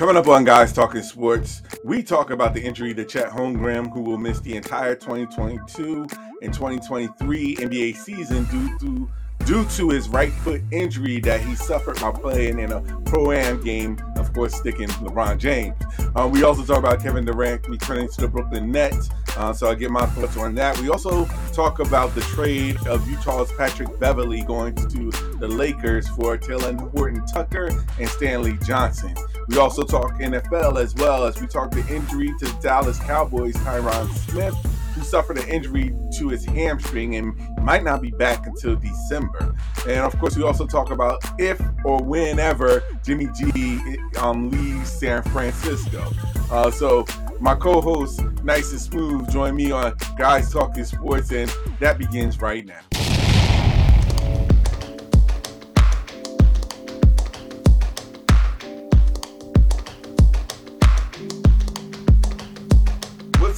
Coming up on Guys Talking Sports, we talk about the injury to Chet Holmgren, who will miss the entire 2022 and 2023 NBA season due to due to his right foot injury that he suffered while playing in a pro am game, of course, sticking LeBron James. Uh, we also talk about Kevin Durant returning to the Brooklyn Nets, uh, so I get my thoughts on that. We also talk about the trade of Utah's Patrick Beverley going to the Lakers for Talen Horton Tucker and Stanley Johnson. We also talk NFL as well as we talk the injury to Dallas Cowboys Tyron Smith who suffered an injury to his hamstring and might not be back until December. And of course, we also talk about if or whenever Jimmy G um, leaves San Francisco. Uh, so my co-host, Nice and Smooth, join me on Guys Talking Sports, and that begins right now.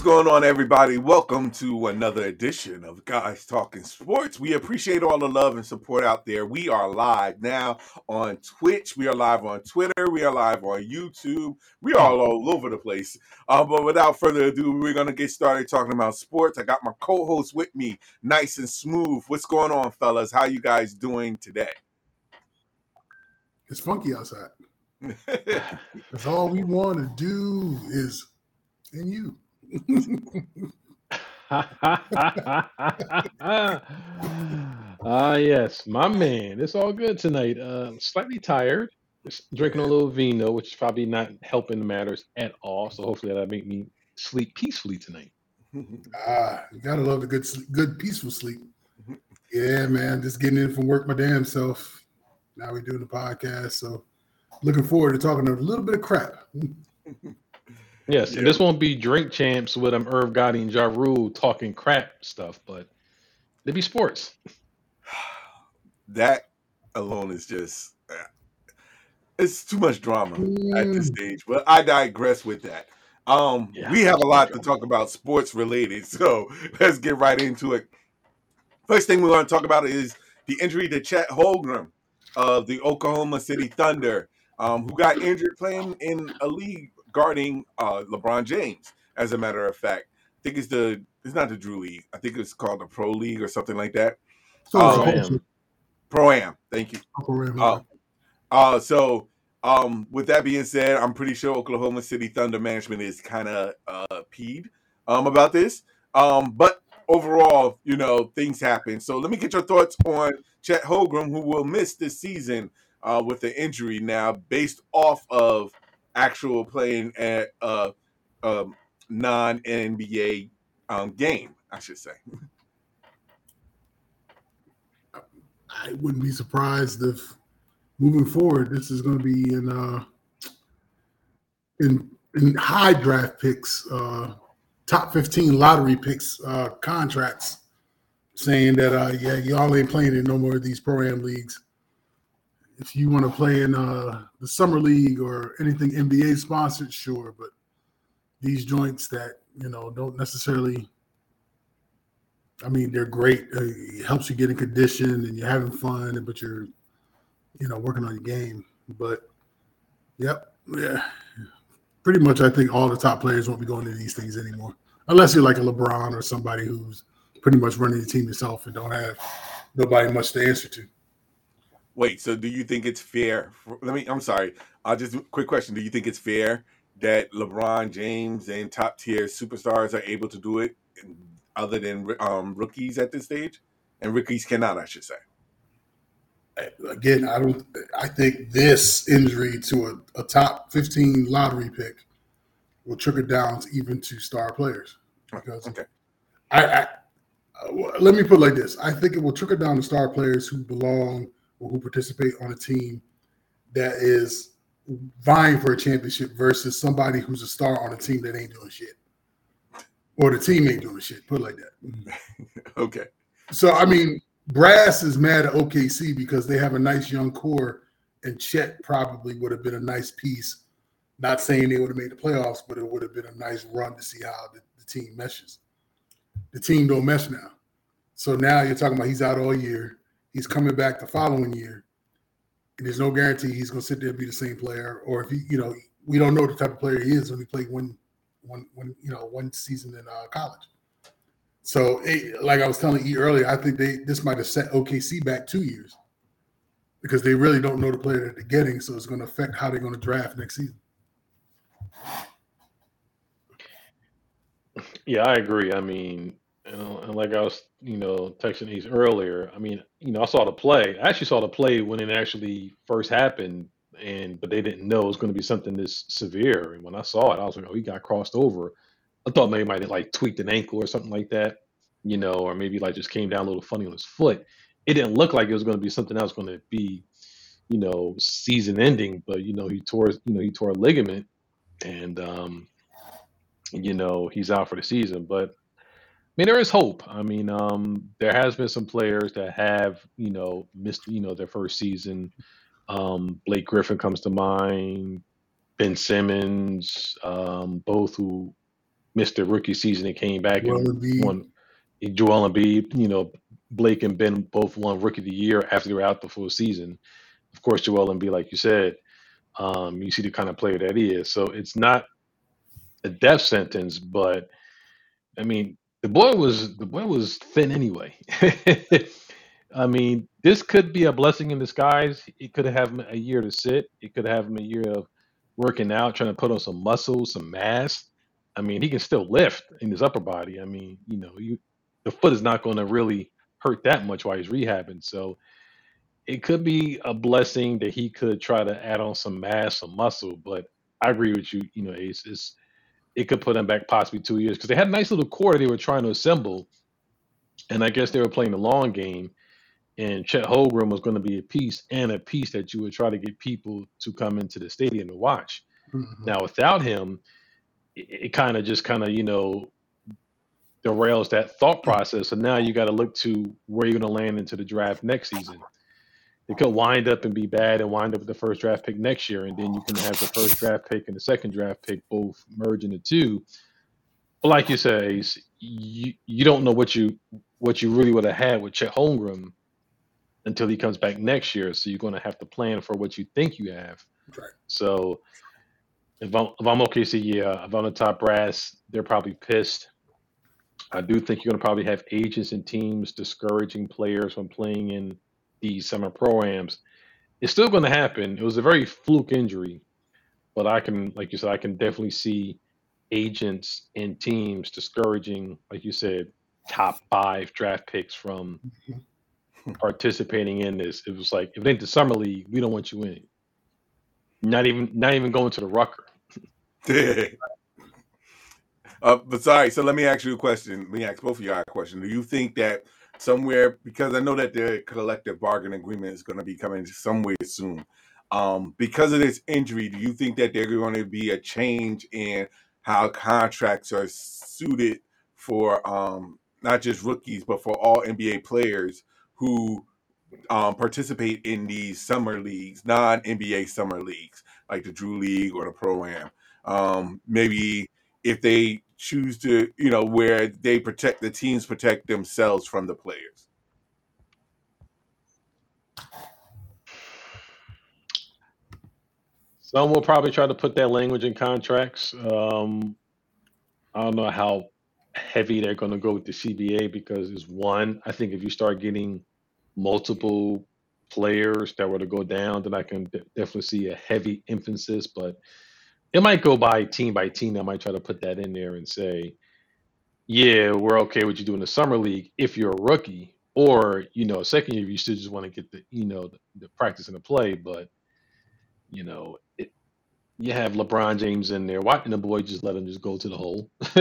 What's going on, everybody? Welcome to another edition of Guys Talking Sports. We appreciate all the love and support out there. We are live now on Twitch. We are live on Twitter. We are live on YouTube. We are all, over the place. Uh, but without further ado, we're going to get started talking about sports. I got my co-host with me, nice and smooth. What's going on, fellas? How you guys doing today? It's funky outside. That's all we want to do is and you. Ah, yes, my man. It's all good tonight. Uh, slightly tired. Just drinking a little vino, which is probably not helping the matters at all. So hopefully that'll make me sleep peacefully tonight. Ah, you gotta love a good, good peaceful sleep. Yeah, man. Just getting in from work my damn self. Now we're doing the podcast, so looking forward to talking a little bit of crap. Yes, and this won't be drink champs with um Irv Gotti and Ja Rule talking crap stuff, but they be sports. That alone is just uh, it's too much drama at this stage. But I digress with that. Um, yeah, we have a lot to talk about sports related, so let's get right into it. First thing we want to talk about is the injury to Chet Holmgren of the Oklahoma City Thunder, um, who got injured playing in a league guarding uh, LeBron James. As a matter of fact, I think it's the it's not the Drew League. I think it's called the Pro League or something like that. So um, Pro Am. Thank you. Uh, uh, so um, with that being said, I'm pretty sure Oklahoma City Thunder management is kind of uh, peed um, about this. Um, but overall, you know, things happen. So let me get your thoughts on Chet Holmgren, who will miss this season uh, with the injury now, based off of actual playing at a, a non NBA um, game, I should say. I wouldn't be surprised if moving forward, this is going to be in uh, in in high draft picks, uh, top fifteen lottery picks uh, contracts, saying that uh, yeah, y'all ain't playing in no more of these pro am leagues if you want to play in uh, the summer league or anything NBA sponsored, sure. But these joints that you know don't necessarily. I mean, they're great. Uh, it helps you get in condition and you're having fun, but you're, you know, working on your game. But, yep, yeah, pretty much. I think all the top players won't be going to these things anymore, unless you're like a LeBron or somebody who's pretty much running the team yourself and don't have nobody much to answer to. Wait, so do you think it's fair? For, let me. I'm sorry. I'll just quick question. Do you think it's fair that LeBron James and top tier superstars are able to do it, other than um, rookies at this stage, and rookies cannot? I should say. Again, I don't. I think this injury to a, a top 15 lottery pick will trickle down to even to star players because okay. I, I uh, let me put it like this: I think it will trickle down to star players who belong or who participate on a team that is vying for a championship versus somebody who's a star on a team that ain't doing shit. Or the team ain't doing shit. Put it like that. okay. So I mean, Brass is mad at OKC because they have a nice young core, and Chet probably would have been a nice piece. Not saying they would have made the playoffs, but it would have been a nice run to see how the, the team meshes. The team don't mesh now. So now you're talking about he's out all year. He's coming back the following year. And there's no guarantee he's going to sit there and be the same player. Or if he, you know, we don't know the type of player he is when he played one, one, one you know, one season in uh, college. So, it, like I was telling you earlier, I think they this might have set OKC back two years because they really don't know the player that they're getting. So it's going to affect how they're going to draft next season. Yeah, I agree. I mean, know, and like I was, you know, texting these earlier. I mean, you know, I saw the play. I actually saw the play when it actually first happened, and but they didn't know it was going to be something this severe. And when I saw it, I was like, oh, he got crossed over. I thought maybe he might have like tweaked an ankle or something like that, you know, or maybe like just came down a little funny on his foot. It didn't look like it was going to be something that was going to be, you know, season ending. But you know, he tore, you know, he tore a ligament, and um, you know, he's out for the season. But mean, there is hope. I mean, um, there has been some players that have, you know, missed, you know, their first season. Um, Blake Griffin comes to mind. Ben Simmons, um, both who missed their rookie season and came back Well, and Embiid, won. Joel Embiid, you know, Blake and Ben both won Rookie of the Year after they were out the full season. Of course, Joel Embiid, like you said, um, you see the kind of player that he is. So it's not a death sentence, but I mean, the boy was the boy was thin anyway. I mean, this could be a blessing in disguise. It could have him a year to sit. It could have him a year of working out, trying to put on some muscle, some mass. I mean, he can still lift in his upper body. I mean, you know, you the foot is not going to really hurt that much while he's rehabbing. So it could be a blessing that he could try to add on some mass, some muscle. But I agree with you. You know, Ace is it could put them back possibly two years because they had a nice little core they were trying to assemble, and I guess they were playing the long game. And Chet Holmgren was going to be a piece and a piece that you would try to get people to come into the stadium to watch. Mhm. Now, without him, it, it kind of just kind of you know derails that thought process. So now you got to look to where you're going to land into the draft next season. It could wind up and be bad and wind up with the first draft pick next year, and then you can have the first draft pick and the second draft pick both merge into two. But like you say, you you don't know what you what you really would have had with Chet Holmgren until he comes back next year. So you're going to have to plan for what you think you have. Right. So if I'm if I'm OKC, yeah, if I'm the top brass, they're probably pissed. I do think you're going to probably have agents and teams discouraging players from playing in these summer programs. It's still going to happen. It was a very fluke injury, but I can, like you said, I can definitely see agents and teams discouraging, like you said, top five draft picks from participating in this. It was like if it ain't the summer league, we don't want you in. Not even, not even going to the Rucker. uh, but sorry, so let me ask you a question. Let me ask both of y'all a question. Do you think that somewhere, because I know that the collective bargain agreement is going to be coming somewhere soon, um, because of this injury, do you think that there's going to be a change in how contracts are suited for um, not just rookies, but for all NBA players who um, participate in these summer leagues, non NBA summer leagues, like the Drew League or the Pro Am? Um, maybe if they choose to, you know, where they protect the teams protect themselves from the players. Some will probably try to put that language in contracts. Um, I don't know how heavy they're going to go with the CBA because it's one. I think if you start getting multiple players that were to go down, then I can definitely see a heavy emphasis. But it might go by team by team. I might try to put that in there and say, yeah, we're okay with you doing the summer league if you're a rookie, or you know, a second year you still just want to get the you know the, the practice and the play, but you know, it, you have LeBron James in there. Why didn't the boy just let him just go to the hole?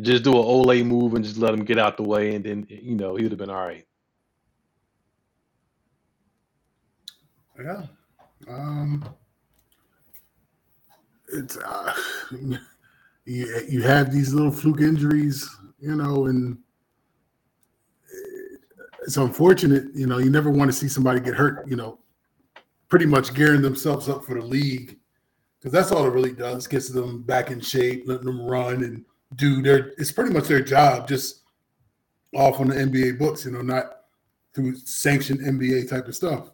just do an Ole move and just let him get out the way, and then you know he would have been all right. Yeah. Um, it's uh, you, you have these little fluke injuries, you know, and it's unfortunate. You know, you never want to see somebody get hurt. You know, pretty much gearing themselves up for the league because that's all it really does. Gets them back in shape, letting them run and do their. It's pretty much their job, just off on the NBA books. You know, not through sanctioned NBA type of stuff.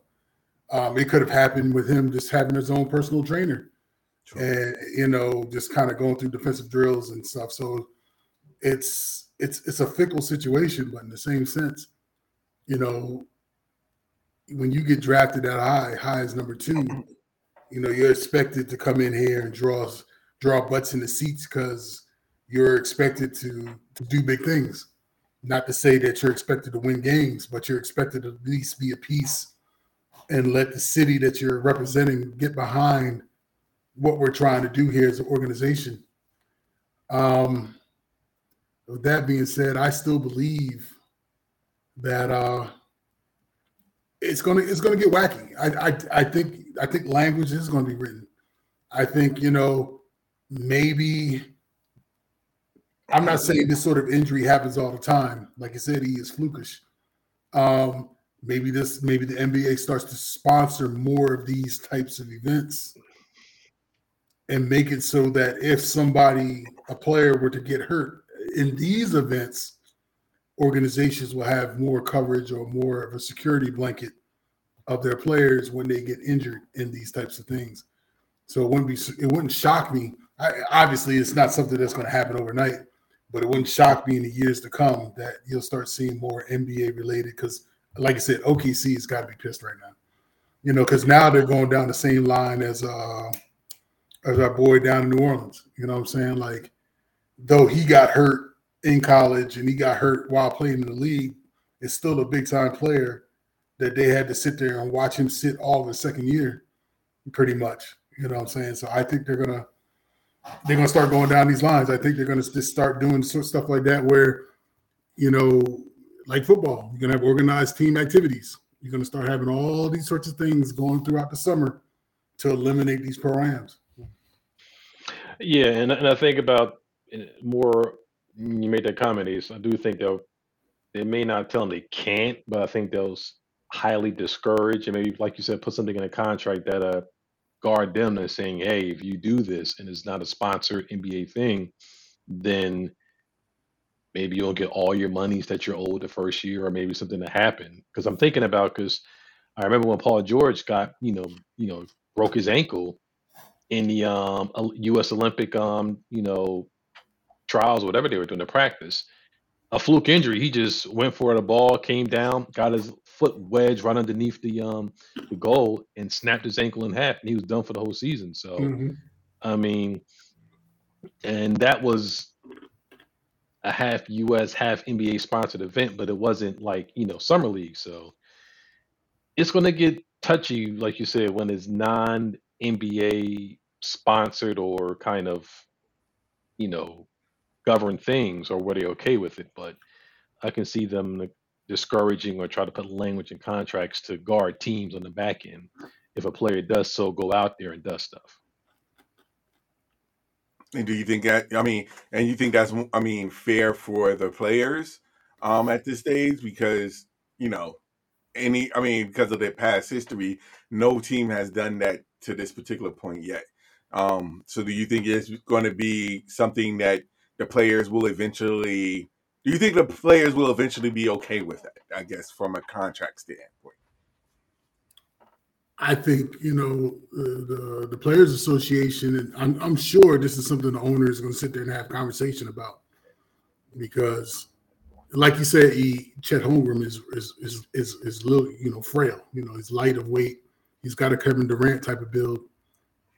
Um, it could have happened with him just having his own personal trainer and you know, just kind of going through defensive drills and stuff. So it's it's it's a fickle situation, but in the same sense, you know, when you get drafted that high, high as number two, you know, you're expected to come in here and draw draw butts in the seats because you're expected to to do big things. Not to say that you're expected to win games, but you're expected to at least be a piece and let the city that you're representing get behind what we're trying to do here as an organization. Um, with that being said, I still believe that uh, it's gonna it's gonna get wacky. I, I I think I think language is gonna be written. I think you know maybe I'm not saying this sort of injury happens all the time. Like I said, he is flukish. Um, maybe this maybe the NBA starts to sponsor more of these types of events and make it so that if somebody a player were to get hurt in these events organizations will have more coverage or more of a security blanket of their players when they get injured in these types of things so it wouldn't be it wouldn't shock me I, obviously it's not something that's going to happen overnight but it wouldn't shock me in the years to come that you'll start seeing more nba related because like I said, OKC has got to be pissed right now. You know, because now they're going down the same line as uh as our boy down in New Orleans. You know what I'm saying? Like, though he got hurt in college and he got hurt while playing in the league, it's still a big time player that they had to sit there and watch him sit all of his second year, pretty much. You know what I'm saying? So I think they're gonna they're gonna start going down these lines. I think they're gonna just start doing stuff like that where, you know, like football. You're gonna have organized team activities. You're gonna start having all these sorts of things going throughout the summer to eliminate these programs. Yeah, and, and I think about eh, more. You made that comment, is I do think they'll they may not tell them they can't, but I think they'll highly discourage and maybe, like you said, put something in a contract that uh guard them and saying, hey, if you do this and it's not a sponsored NBA thing, then maybe you'll get all your monies that you're owed the first year, or maybe something to happen. Because I'm thinking about because I remember when Paul George got you know you know broke his ankle in the um, U.S. Olympic um, you know trials, or whatever they were doing to practice. A fluke injury. He just went for the ball, came down, got his foot wedged right underneath the um the goal, and snapped his ankle in half, and he was done for the whole season. So, mm-hmm. I mean, and that was a half US, half NBA sponsored event, but it wasn't like, you know, summer league. So it's going to get touchy, like you said, when it's non NBA sponsored or kind of, you know, govern things or were they okay with it. But I can see them discouraging or try to put language in contracts to guard teams on the back end if a player does so go out there and does stuff. And do you think that I mean, and you think that's I mean fair for the players um at this stage because you know any I mean because of their past history, no team has done that to this particular point yet. Um, so do you think it's going to be something that the players will eventually? Do you think the players will eventually be okay with that? I guess from a contract standpoint. I think you know the the Players Association, and I'm, I'm sure this is something the owner is going to sit there and have conversation about, because, like you said, he Chet Holmgren is is is is, is little you know frail. You know, he's light of weight. He's got a Kevin Durant type of build,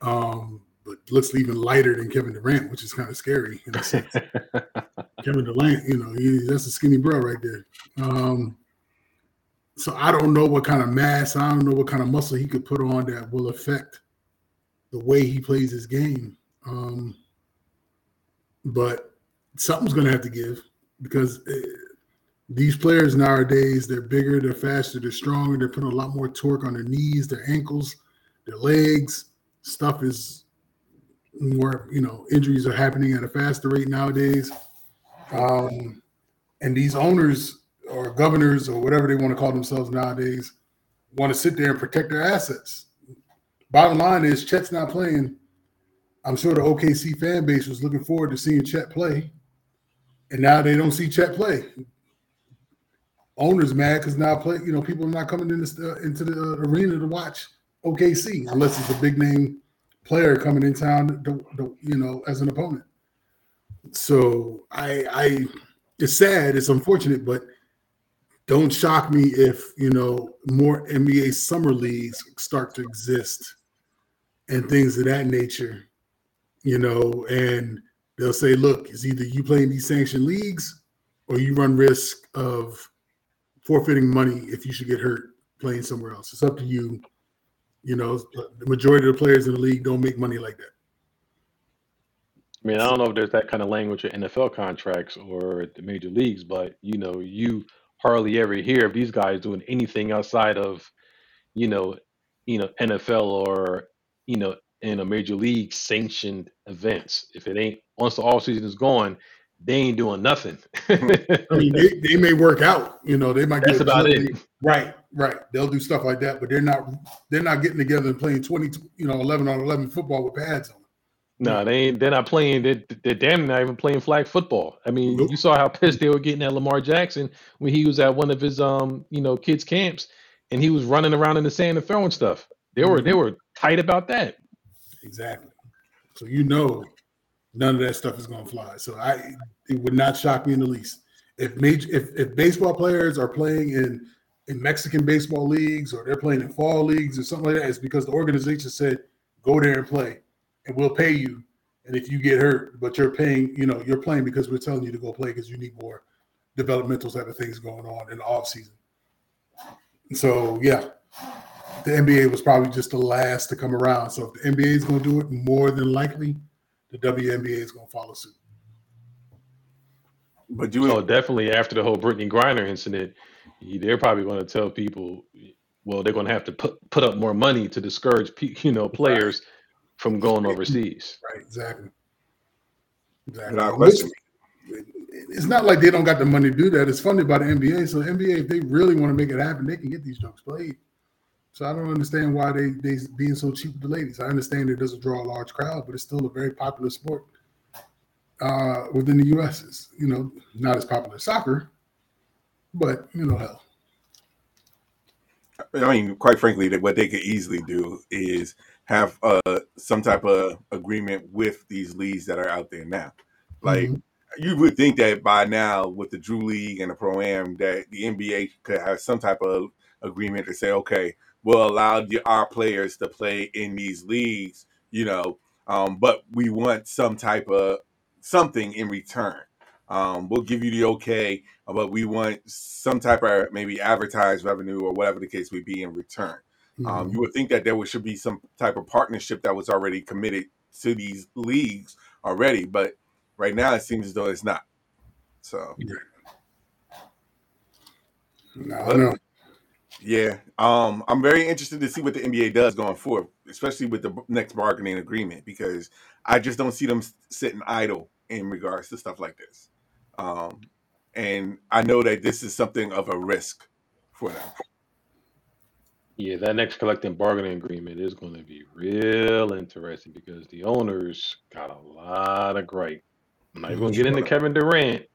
um, but looks even lighter than Kevin Durant, which is kind of scary in a sense. Kevin Durant, you know, he, that's a skinny bro right there. Um, so I don't know what kind of mass, I don't know what kind of muscle he could put on that will affect the way he plays his game. Um, but something's going to have to give because it, eh, these players nowadays they're bigger, they're faster, they're stronger, they're putting a lot more torque on their knees, their ankles, their legs. Stuff is more, you know, injuries are happening at a faster rate nowadays. Um, and these owners or governors or whatever they want to call themselves nowadays want to sit there and protect their assets. Bottom line is Chet's not playing. I'm sure the OKC fan base was looking forward to seeing Chet play, and now they don't see Chet play. Owners mad because now play. You know, people are not coming in uh, into the uh, arena to watch OKC unless it's a big name player coming in town, you know, as an opponent. So I, I, it's sad, it's unfortunate, but don't shock me if you know more NBA summer leagues start to exist and things of that nature. You know, and they'll say, look, it's either you play in these sanctioned leagues or you run risk of forfeiting money if you should get hurt playing somewhere else. It's up to you. You know, the majority of the players in the league don't make money like that. I mean, I don't know if there's that kind of language in NFL contracts or the major leagues, but you know, you hardly ever hear of these guys doing anything outside of, you know, you know, NFL or you know, in a major league sanctioned events. If it ain't once the off season is going, they ain't doing nothing. I mean, they, they may work out, you know, they might That's about it. Right, right. They'll do stuff like that, but they're not they're not getting together and playing 20, you know, 11 on 11 football with pads on. No, they ain't. They're not playing. They're, they're damn not even playing flag football. I mean, Nope. you saw how pissed they were getting at Lamar Jackson when he was at one of his um, you know, kids camps, and he was running around in the sand and throwing stuff. They were they were tight about that. Exactly. So you know, none of that stuff is going to fly. So I, it would not shock me in the least if major if, if baseball players are playing in in Mexican baseball leagues or they're playing in fall leagues or something like that. It's because the organization said go there and play, and we'll pay you. And if you get hurt, but you're paying, you know, you're playing because we're telling you to go play because you need more developmental type of things going on in the off season. So yeah, the NBA was probably just the last to come around. So if the NBA is going to do it, more than likely, the WNBA is going to follow suit. But you know, definitely after the whole Brittney Griner incident, they're probably going to tell people, well, they're going to have to put put up more money to discourage you know players from going overseas. Right? Exactly. Exactly. It's not like they don't got the money to do that. It's funny about the NBA. So the NBA, if they really want to make it happen, they can get these jokes played. So I don't understand why they they being so cheap with the ladies. I understand it doesn't draw a large crowd, but it's still a very popular sport uh, within the U.S. It's you know not as popular as soccer, but you know hell. I mean, quite frankly, that what they could easily do is have uh, some type of agreement with these leagues that are out there now. Like Mhm. you would think that by now, with the Drew League and the Pro Am, that the NBA could have some type of agreement to say, okay, we'll allow the, our players to play in these leagues, you know, um, but we want some type of something in return. Um, we'll give you the okay, but we want some type of maybe advertised revenue or whatever the case would be in return. Um, you would think that there would, should be some type of partnership that was already committed to these leagues already, but right now it seems as though it's not. So No, I know. Yeah, um, I'm very interested to see what the NBA does going forward, especially with the b- next bargaining agreement, because I just don't see them s- sitting idle in regards to stuff like this. Um, and I know that this is something of a risk for them. Yeah, that next collective bargaining agreement is going to be real interesting because the owners got a lot of gripe. I'm not even going to get into Kevin Durant,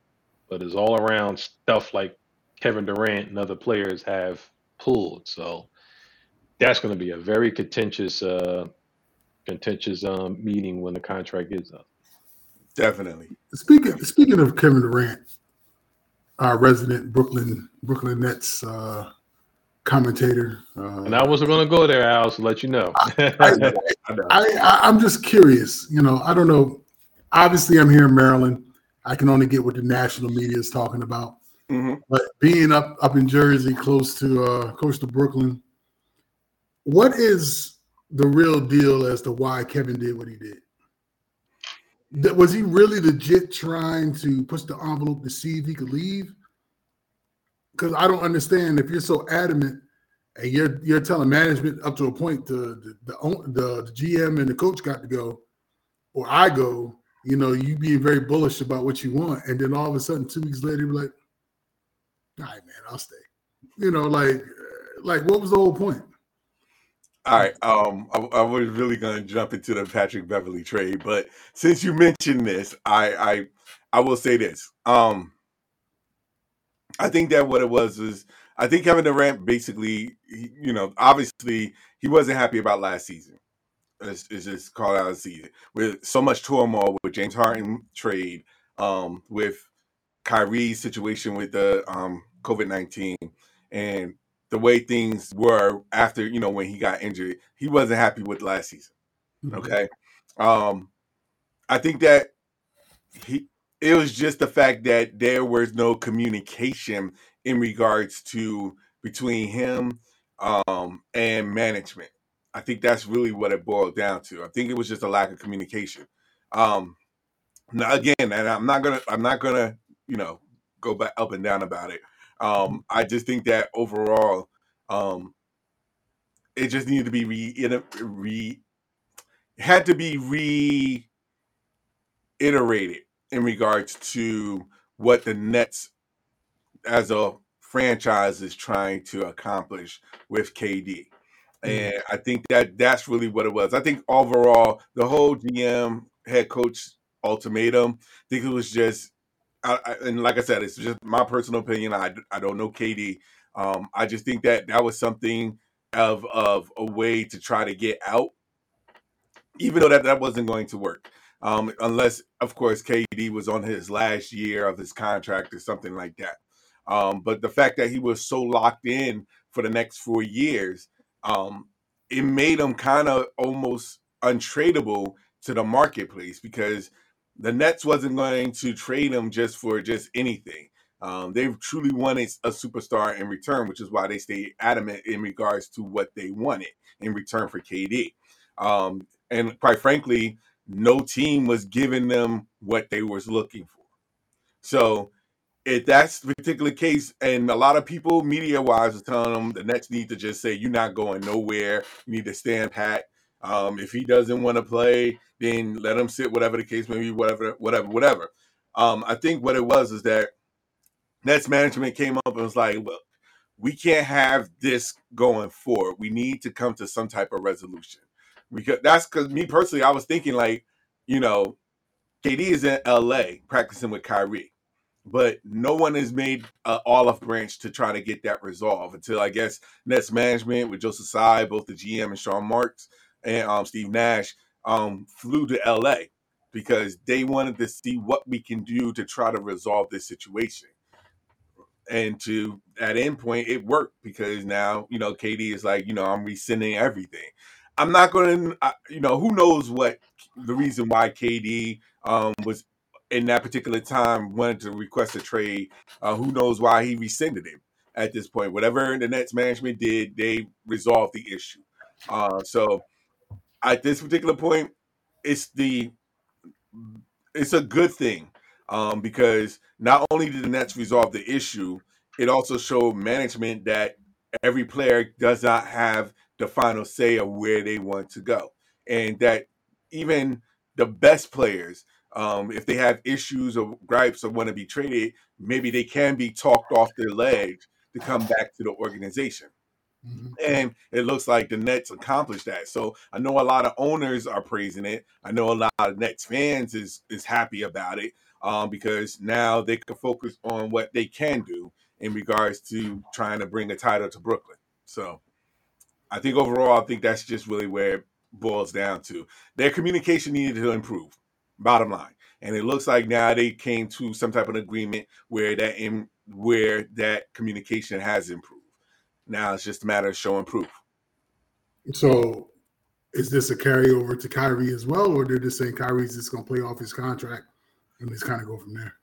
but it's all around stuff like Kevin Durant and other players have pulled. So that's going to be a very contentious, uh, contentious um, meeting when the contract is up. Definitely. Speaking speaking of Kevin Durant, our resident Brooklyn Brooklyn Nets uh, commentator. Uh, And I wasn't going to go there, Al, to let you know. I. I. I, I I'm just curious. You know, I don't know. Obviously, I'm here in Maryland. I can only get what the national media is talking about. Mhm. But being up up in Jersey, close to uh, close to Brooklyn, what is the real deal as to why Kevin did what he did? That- Was he really legit trying to push the envelope to see if he could leave? Because I don't understand if you're so adamant and you're you're telling management up to a point the the, the, the GM and the coach got to go, or I go. You know, you being very bullish about what you want, and then all of a sudden, two weeks later, you're like, "All right, man, I'll stay." You know, like, like what was the whole point? All right. Um, I, I was really gonna jump into the Patrick Beverly trade, but since you mentioned this, I I I will say this. Um, I think that what it was was I think Kevin Durant basically, he, you know, obviously he wasn't happy about last season. It's, is just called out season with so much turmoil with James Harden trade, um, with Kyrie's situation with the um, COVID nineteen, and the way things were after you know when he got injured, he wasn't happy with last season. Mhm. Okay, um, I think that he it was just the fact that there was no communication in regards to between him um, and management. I think that's really what it boiled down to. I think it was just a lack of communication. Um, now again, and I'm not gonna, I'm not gonna, you know, go back up and down about it. Um, I just think that overall, um, it just needed to be re, re had to be reiterated in regards to what the Nets as a franchise is trying to accomplish with KD. And I think that that's really what it was. I think overall, the whole GM head coach ultimatum, I think it was just, I, I, and like I said, it's just my personal opinion. I, I don't know KD. Um, I just think that that was something of of a way to try to get out, even though that that wasn't going to work. Um, unless, of course, KD was on his last year of his contract or something like that. Um, but the fact that he was so locked in for the next four years, um, it made him kind of almost untradeable to the marketplace because the Nets wasn't going to trade him just for just anything. Um, they truly wanted a superstar in return, which is why they stayed adamant in regards to what they wanted in return for KD. Um, and quite frankly, no team was giving them what they was looking for. So if that's the particular case, and a lot of people, media wise, are telling them the Nets need to just say, You're not going nowhere. You need to stand pat. Um, if he doesn't want to play, then let him sit, whatever the case may be, whatever, whatever, whatever. Um, I think what it was is that Nets management came up and was like, Look, we can't have this going forward. We need to come to some type of resolution. Because that's because me personally, I was thinking like, you know, KD is in LA practicing with Kyrie but no one has made an olive branch to try to get that resolved until I guess Nets management with Joseph Tsai, both the GM and Sean Marks and um, Steve Nash um, flew to LA because they wanted to see what we can do to try to resolve this situation. And to at end point, it worked because now, you know, KD is like, you know, I'm rescinding everything. I'm not going to, you know, who knows what the reason why KD um, was in that particular time wanted to request a trade. Uh, who knows why he rescinded him at this point? Whatever the Nets management did, they resolved the issue. Uh, so at this particular point, it's the it's a good thing um, because not only did the Nets resolve the issue, it also showed management that every player does not have the final say of where they want to go, and that even the best players um, if they have issues or gripes or want to be traded, maybe they can be talked off their legs to come back to the organization. Mm-hmm. And it looks like the Nets accomplished that. So I know a lot of owners are praising it. I know a lot of Nets fans is is happy about it um, because now they can focus on what they can do in regards to trying to bring a title to Brooklyn. So I think overall, I think that's just really where it boils down to. Their communication needed to improve bottom line. And it looks like now they came to some type of agreement where that in where that communication has improved. Now it's just a matter of showing proof. So is this a carryover to Kyrie as well, or they're just saying Kyrie's just gonna play off his contract and just kind of go from there?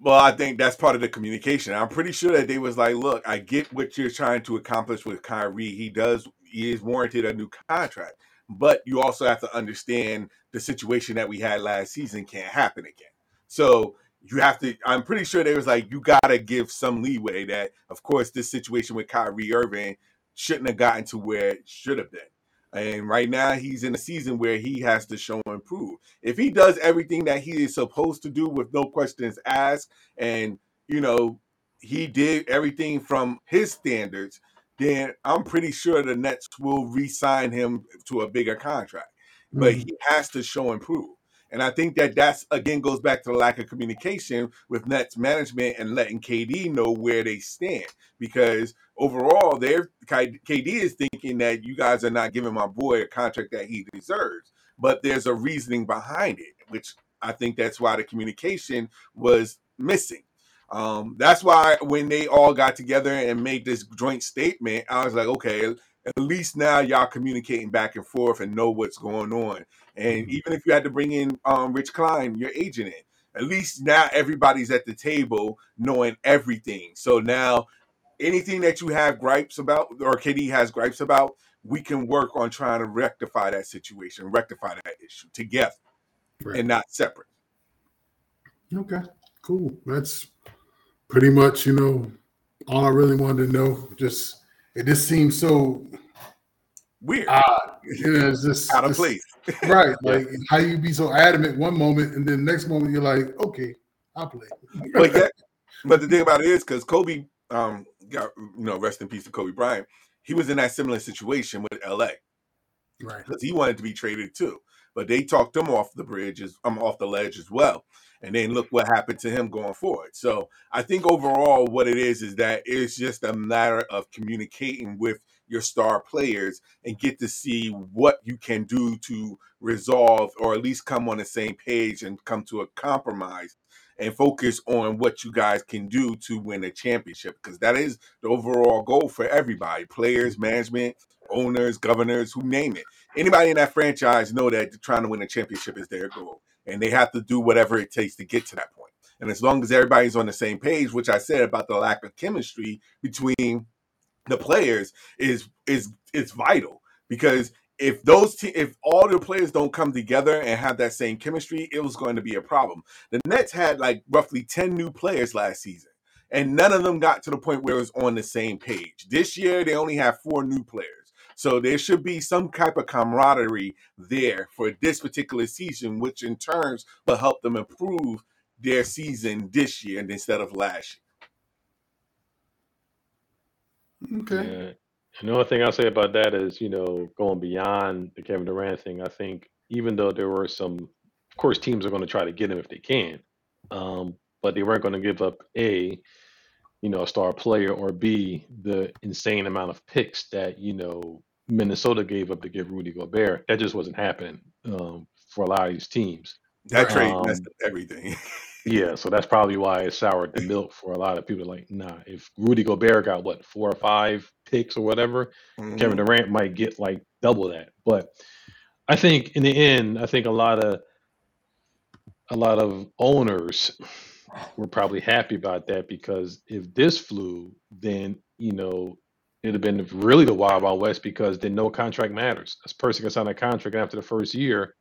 Well, I think that's part of the communication. I'm pretty sure that they was like, look, I get what you're trying to accomplish with Kyrie. He does he is warranted a new contract. But you also have to understand the situation that we had last season can't happen again. So you have to. I'm pretty sure they was like, you got to give some leeway. That of course, this situation with Kyrie Irving shouldn't have gotten to where it should have been. And right now, he's in a season where he has to show and prove. If he does everything that he is supposed to do with no questions asked, and you know, he did everything from his standards, then I'm pretty sure the Nets will re-sign him to a bigger contract. Mm-hmm. But he has to show and prove. And I think that that's again goes back to the lack of communication with Nets management and letting KD know where they stand. Because overall, their KD is thinking that you guys are not giving my boy a contract that he deserves. But there's a reasoning behind it, which I think that's why the communication was missing. Um, that's why when they all got together and made this joint statement, I was like, okay, at least now y'all communicating back and forth and know what's going on. And mm-hmm. even if you had to bring in um, Rich Klein, your agent in, at least now everybody's at the table knowing everything. So now anything that you have gripes about or KD has gripes about, we can work on trying to rectify that situation, rectify that issue together right. and not separate. Okay, cool. That's pretty much, you know, all I really wanted to know. Just it just seems so weird. Odd. You know, it's just out of place. right. Like how you be so adamant one moment and then next moment you're like, okay, I'll play. but yeah, but the thing about it is because Kobe um got you know, rest in peace to Kobe Bryant, he was in that similar situation with LA. Right. Because he wanted to be traded too. But they talked him off the bridge, as, um, off the ledge as well. And then look what happened to him going forward. So I think overall, what it is is that it's just a matter of communicating with your star players and get to see what you can do to resolve or at least come on the same page and come to a compromise and focus on what you guys can do to win a championship because that is the overall goal for everybody players management owners governors who name it anybody in that franchise know that trying to win a championship is their goal and they have to do whatever it takes to get to that point. and as long as everybody's on the same page which i said about the lack of chemistry between the players is is is vital because if those te- if all the players don't come together and have that same chemistry, it was going to be a problem. The Nets had like roughly 10 new players last season, and none of them got to the point where it was on the same page. This year they only have four new players. So there should be some type of camaraderie there for this particular season, which in turns will help them improve their season this year instead of last year. Okay. Yeah. And the only thing I'll say about that is, you know, going beyond the Kevin Durant thing, I think even though there were some, of course, teams are going to try to get him if they can, um, but they weren't going to give up A, you know, a star player, or B, the insane amount of picks that, you know, Minnesota gave up to get Rudy Gobert. That just wasn't happening um, for a lot of these teams. That trade um, messed up everything. Yeah, so that's probably why it soured the milk for a lot of people. Like, nah, if Rudy Gobert got what four or five picks or whatever, mm-hmm. Kevin Durant might get like double that. But I think in the end, I think a lot of a lot of owners were probably happy about that because if this flew, then you know it'd have been really the wild wild west because then no contract matters. This person can sign a contract and after the first year,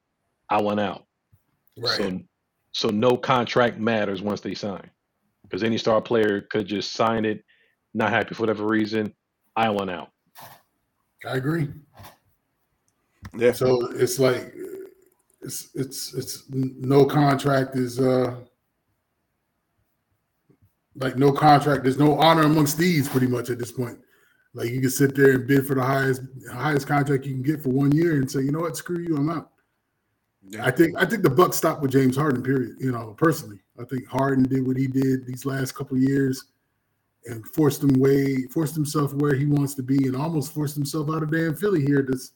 I went out. Right. So so no contract matters once they sign. Because any star player could just sign it, not happy for whatever reason. I went out. I agree. Yeah. So it's like it's it's it's no contract is uh like no contract. There's no honor amongst thieves pretty much at this point. Like you can sit there and bid for the highest highest contract you can get for one year and say, you know what, screw you, I'm out. Yeah. I think I think the buck stopped with James Harden. Period. You know, personally, I think Harden did what he did these last couple years, and forced him way forced himself where he wants to be, and almost forced himself out of damn Philly here. This,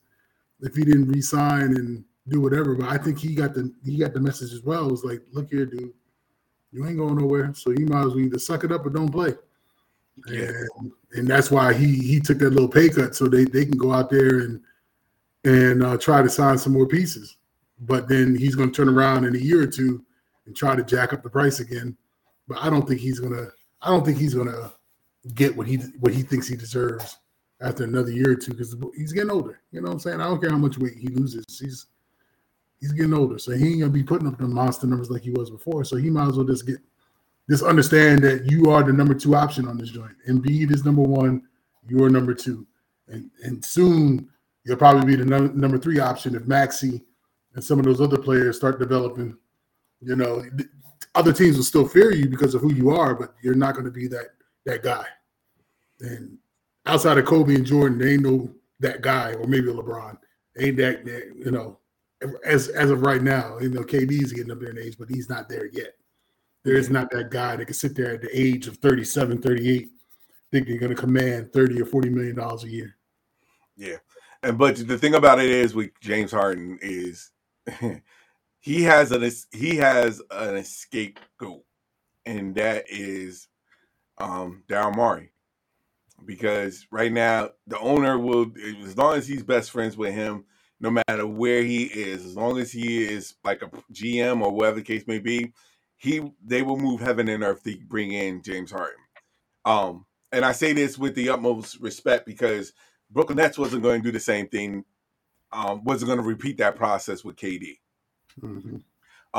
if he didn't resign and do whatever, but I think he got the he got the message as well. It was like, look here, dude, you ain't going nowhere, so you might as well either suck it up or don't play. Yeah. And, and that's why he he took that little pay cut so they they can go out there and and uh, try to sign some more pieces but then he's going to turn around in a year or two and try to jack up the price again. But I don't think he's gonna. I don't think he's gonna get what he what he thinks he deserves after another year or two because he's getting older. You know what I'm saying? I don't care how much weight he loses. He's he's getting older, so he ain't gonna be putting up the monster numbers like he was before. So he might as well just get just understand that you are the number two option on this joint. Embiid is number one. You are number two, and and soon you'll probably be the number, number three option if Maxey and some of those other players start developing, you know, other teams will still fear you because of who you are, but you're not going to be that that guy. And outside of Kobe and Jordan, they ain't no that guy, or maybe LeBron. Ain't that, you know, as as of right now, you know, KD's getting up there in age, but he's not there yet. There is not that guy that can sit there at the age of 37, 38 think you're going to command thirty or forty million dollars a year. Yeah, and but the thing about it is with James Harden is he has an he has an scapegoat, and that is um Daryl Morey. Because right now the owner will, as long as he's best friends with him, no matter where he is, as long as he is like a GM or whatever the case may be, he they will move heaven and earth to bring in James Harden. Um, and I say this with the utmost respect because Brooklyn Nets wasn't going to do the same thing, um, wasn't going to repeat that process with KD. Mm-hmm.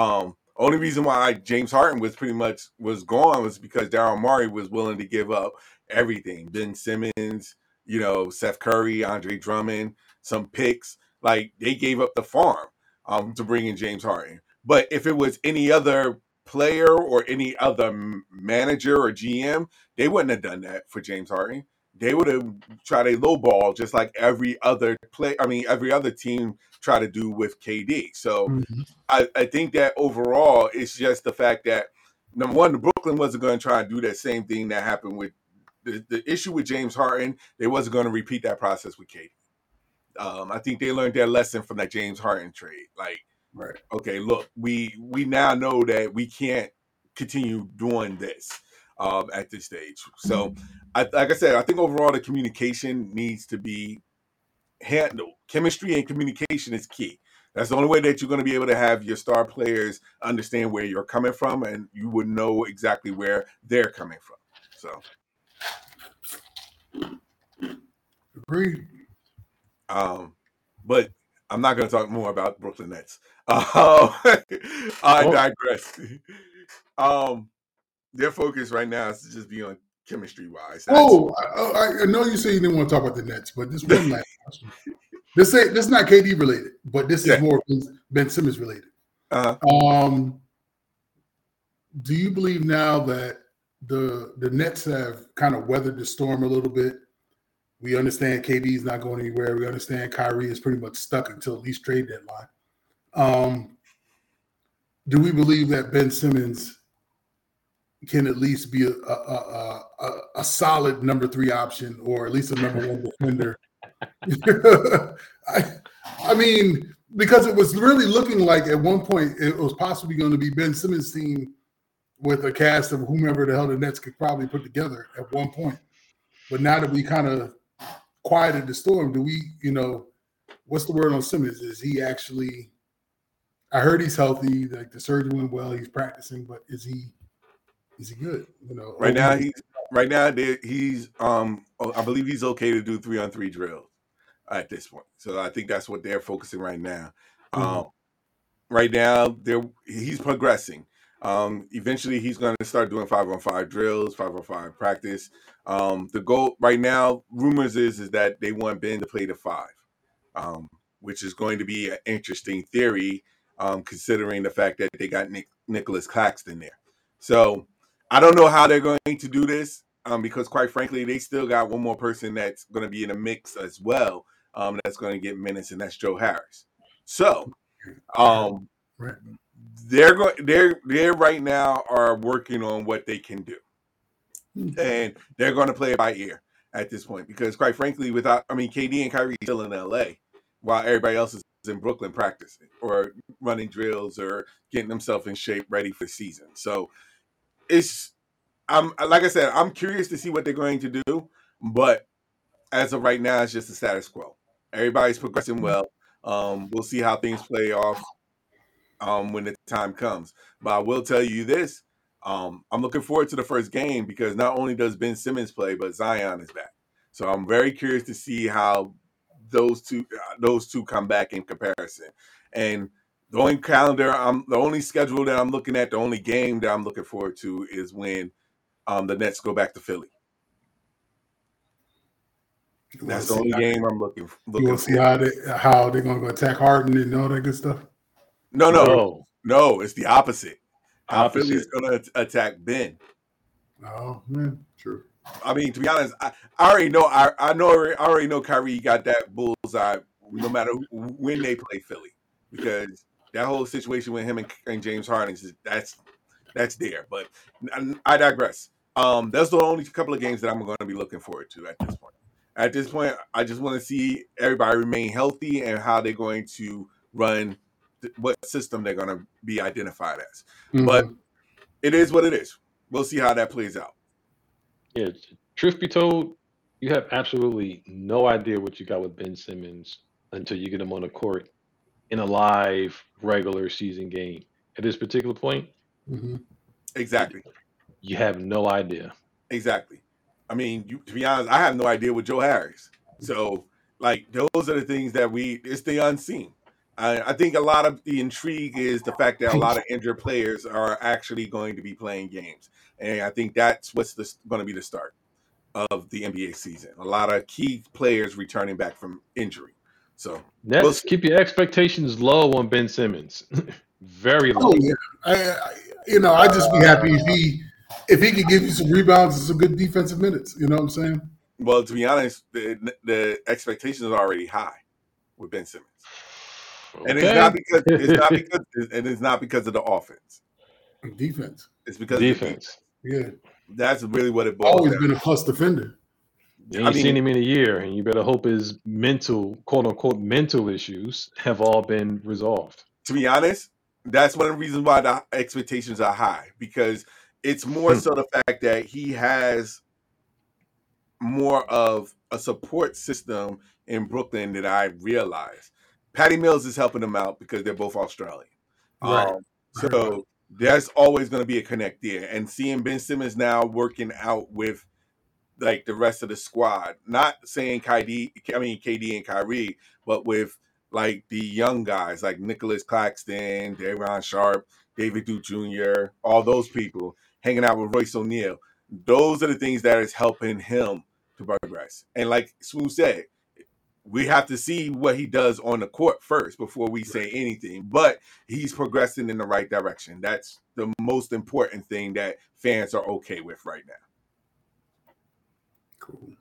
Um, only reason why James Harden was pretty much was gone was because Daryl Morey was willing to give up everything. Ben Simmons, you know, Seth Curry, Andre Drummond, some picks. Like they gave up the farm um, to bring in James Harden. But if it was any other player or any other manager or GM, they wouldn't have done that for James Harden. They would have tried a low ball just like every other play. I mean, every other team try to do with KD. So mm-hmm. I, I think that overall, it's just the fact that number one, the Brooklyn wasn't going to try and do that same thing that happened with the, the issue with James Harden. They wasn't going to repeat that process with KD. Um, I think they learned their lesson from that James Harden trade. Like, right. okay, look, we we now know that we can't continue doing this um, at this stage. So, mm-hmm. I, like I said, I think overall the communication needs to be handled. Chemistry and communication is key. That's the only way that you're going to be able to have your star players understand where you're coming from, and you would know exactly where they're coming from. So, agreed. Um, but I'm not going to talk more about Brooklyn Nets. Uh, I digress. Um, their focus right now is to just be on chemistry wise. Oh, I, I, know you say you didn't want to talk about the Nets, but this one last question. This ain't this is not KD related, but this yeah. is more Ben Simmons related. Uh-huh. Um, do you believe now that the the Nets have kind of weathered the storm a little bit? We understand KD is not going anywhere. We understand Kyrie is pretty much stuck until at least trade deadline. Um, do we believe that Ben Simmons can at least be a, a, a, a, solid number three option or at least a number one defender. I, I mean, because it was really looking like at one point it was possibly going to be Ben Simmons' team with a cast of whomever the hell the Nets could probably put together at one point. But now that we kind of quieted the storm, do we, you know, what's the word on Simmons? Is he actually? I heard he's healthy. Like the surgery went well. He's practicing, but is he? Is he good? You know, right now he's right now he's um oh, I believe he's okay to do three on three drills at this point. So I think that's what they're focusing right now. Mm-hmm. Um, right now they're he's progressing. Um, eventually he's going to start doing five on five drills, five on five practice. Um, the goal right now, rumors is is that they want Ben to play the five, um, which is going to be an interesting theory, um, considering the fact that they got Nick, Nicholas Claxton there. So I don't know how they're going to do this um, because, quite frankly, they still got one more person that's going to be in the mix as well. Um, that's going to get minutes, and that's Joe Harris. So, um, they're going. They're they're right now are working on what they can do, hmm. and they're going to play it by ear at this point because, quite frankly, without I mean, KD and Kyrie still in LA, while everybody else is in Brooklyn practicing or running drills or getting themselves in shape ready for the season. So it's I'm like I said, I'm curious to see what they're going to do, but as of right now, it's just the status quo. Everybody's progressing mm-hmm. well. Um, we'll see how things play off um, when the time comes. But I will tell you this: um, I'm looking forward to the first game because not only does Ben Simmons play, but Zion is back. So I'm very curious to see how those two uh, those two come back in comparison. And the only calendar I'm the only schedule that I'm looking at, the only game that I'm looking forward to is when um, the Nets go back to Philly. That's the only game I'm looking. looking you want to see how they how they're going to attack Harden and all that good stuff? No, no, no. no it's the opposite. How opposite. Philly's going to attack Ben. Oh man, true. I mean, to be honest, I, I already know. I, I know. I already know Kyrie got that bullseye. No matter when they play Philly, because that whole situation with him and, and James Harden is that's that's there. But I digress. Um, that's the only couple of games that I'm going to be looking forward to at this point. At this point, I just want to see everybody remain healthy and how they're going to run, th- what system they're going to be identified as. Mhm. But it is what it is. We'll see how that plays out. Yeah, truth be told, you have absolutely no idea what you got with Ben Simmons until you get him on the court in a live regular season game. At this particular point, Mhm. Exactly. you have no idea. Exactly. I mean, you, to be honest, I have no idea with Joe Harris. So, like, those are the things that we, it's the unseen. I, I think a lot of the intrigue is the fact that a lot of injured players are actually going to be playing games. And I think that's what's going to be the start of the NBA season. A lot of key players returning back from injury. So, Nets, We'll keep your expectations low on Ben Simmons. Very low. Oh yeah, I, I, you know, I just be happy if he if he could give you some rebounds and some good defensive minutes. You know what I'm saying? well, to be honest, the, the expectations are already high with Ben Simmons. And it's not because it's not because and it's not because of the offense. Defense, It's because of defense. yeah, That's really what it boils always down. been a plus defender. You I ain't mean- seen him in a year, and you better hope his mental, quote unquote, mental issues have all been resolved. To be honest, that's one of the reasons why the expectations are high because it's more Hmm. so the fact that he has more of a support system in Brooklyn that I realized. Patty Mills is helping them out because they're both Australian. Right. Um, so there's always going to be a connect there. And seeing Ben Simmons now working out with like the rest of the squad, not saying KD, I mean KD and Kyrie, but with like the young guys like Nicholas Claxton, Day'Ron Sharpe, David Duke Jr., all those people hanging out with Royce O'Neale. Those are the things that is helping him to progress. And like Smooth said, we have to see what he does on the court first before we say anything. But he's progressing in the right direction. That's the most important thing that fans are okay with right now. Cool.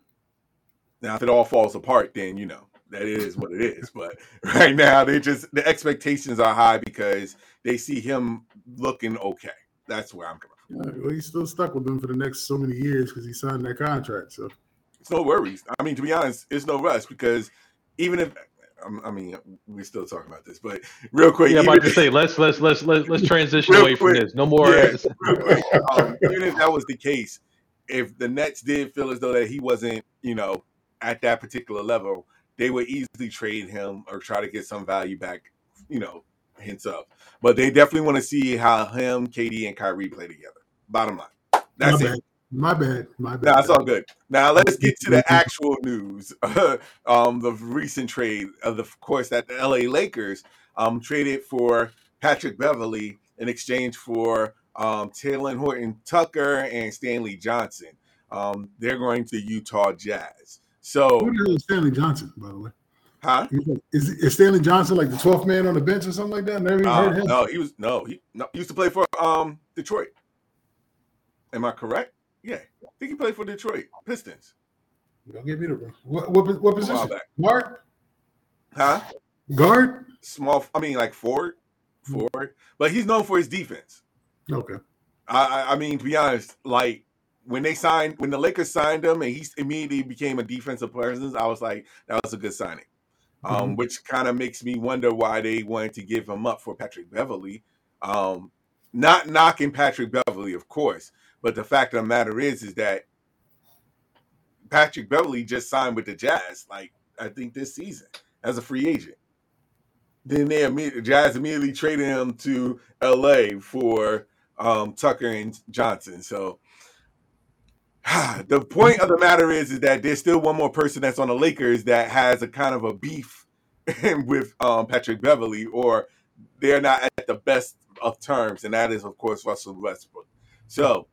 Now, if it all falls apart, then you know that is what it is. But right now, they just the expectations are high because they see him looking okay. That's where I'm coming from. Yeah, well, he's still stuck with them for the next so many years because he signed that contract. So It's no worries. I mean, to be honest, it's no rush because even if I'm- mean, we're still talking about this, but real quick, Yeah, I'm about to say let's let's let's let's let's transition Real away from this. No more. Yeah. um, even if that was the case, if the Nets did feel as though that he wasn't, you know, at that particular level, they would easily trade him or try to get some value back, you know, hints up. But they definitely want to see how him, KD, and Kyrie play together. Bottom line, that's my it. My bad. My bad. No, it's all good. Now let's get to the actual news. um, the recent trade of the of course that the LA Lakers um traded for Patrick Beverly in exchange for um Talen Horton Tucker and Stanley Johnson. Um, they're going to Utah Jazz. So, Who is Stanley Johnson, by the way? huh? Is, is Stanley Johnson like the 12th man on the bench or something like that? Never even Uh, heard him. no, he was no, he no, he used to play for um Detroit. Am I correct? Yeah, I think he played for Detroit Pistons Don't get me the what, what, what position? Guard? Huh? Guard? small. I mean, like forward, forward. But he's known for his defense. Okay. I, I, mean, to be honest, like when they signed, when the Lakers signed him, and he immediately became a defensive presence, I was like, that was a good signing. Um, Mhm. which kind of makes me wonder why they wanted to give him up for Patrick Beverly. Um, not knocking Patrick Beverly, of course, but the fact of the matter is, is that Patrick Beverly just signed with the Jazz, like I think this season as a free agent. Then they immediately, Jazz immediately traded him to LA for um, Tucker and Johnson. So the point of the matter is, is that there's still one more person that's on the Lakers that has a kind of a beef with um, Patrick Beverly, or they're not at the best of terms, and that is, of course, Russell Westbrook. So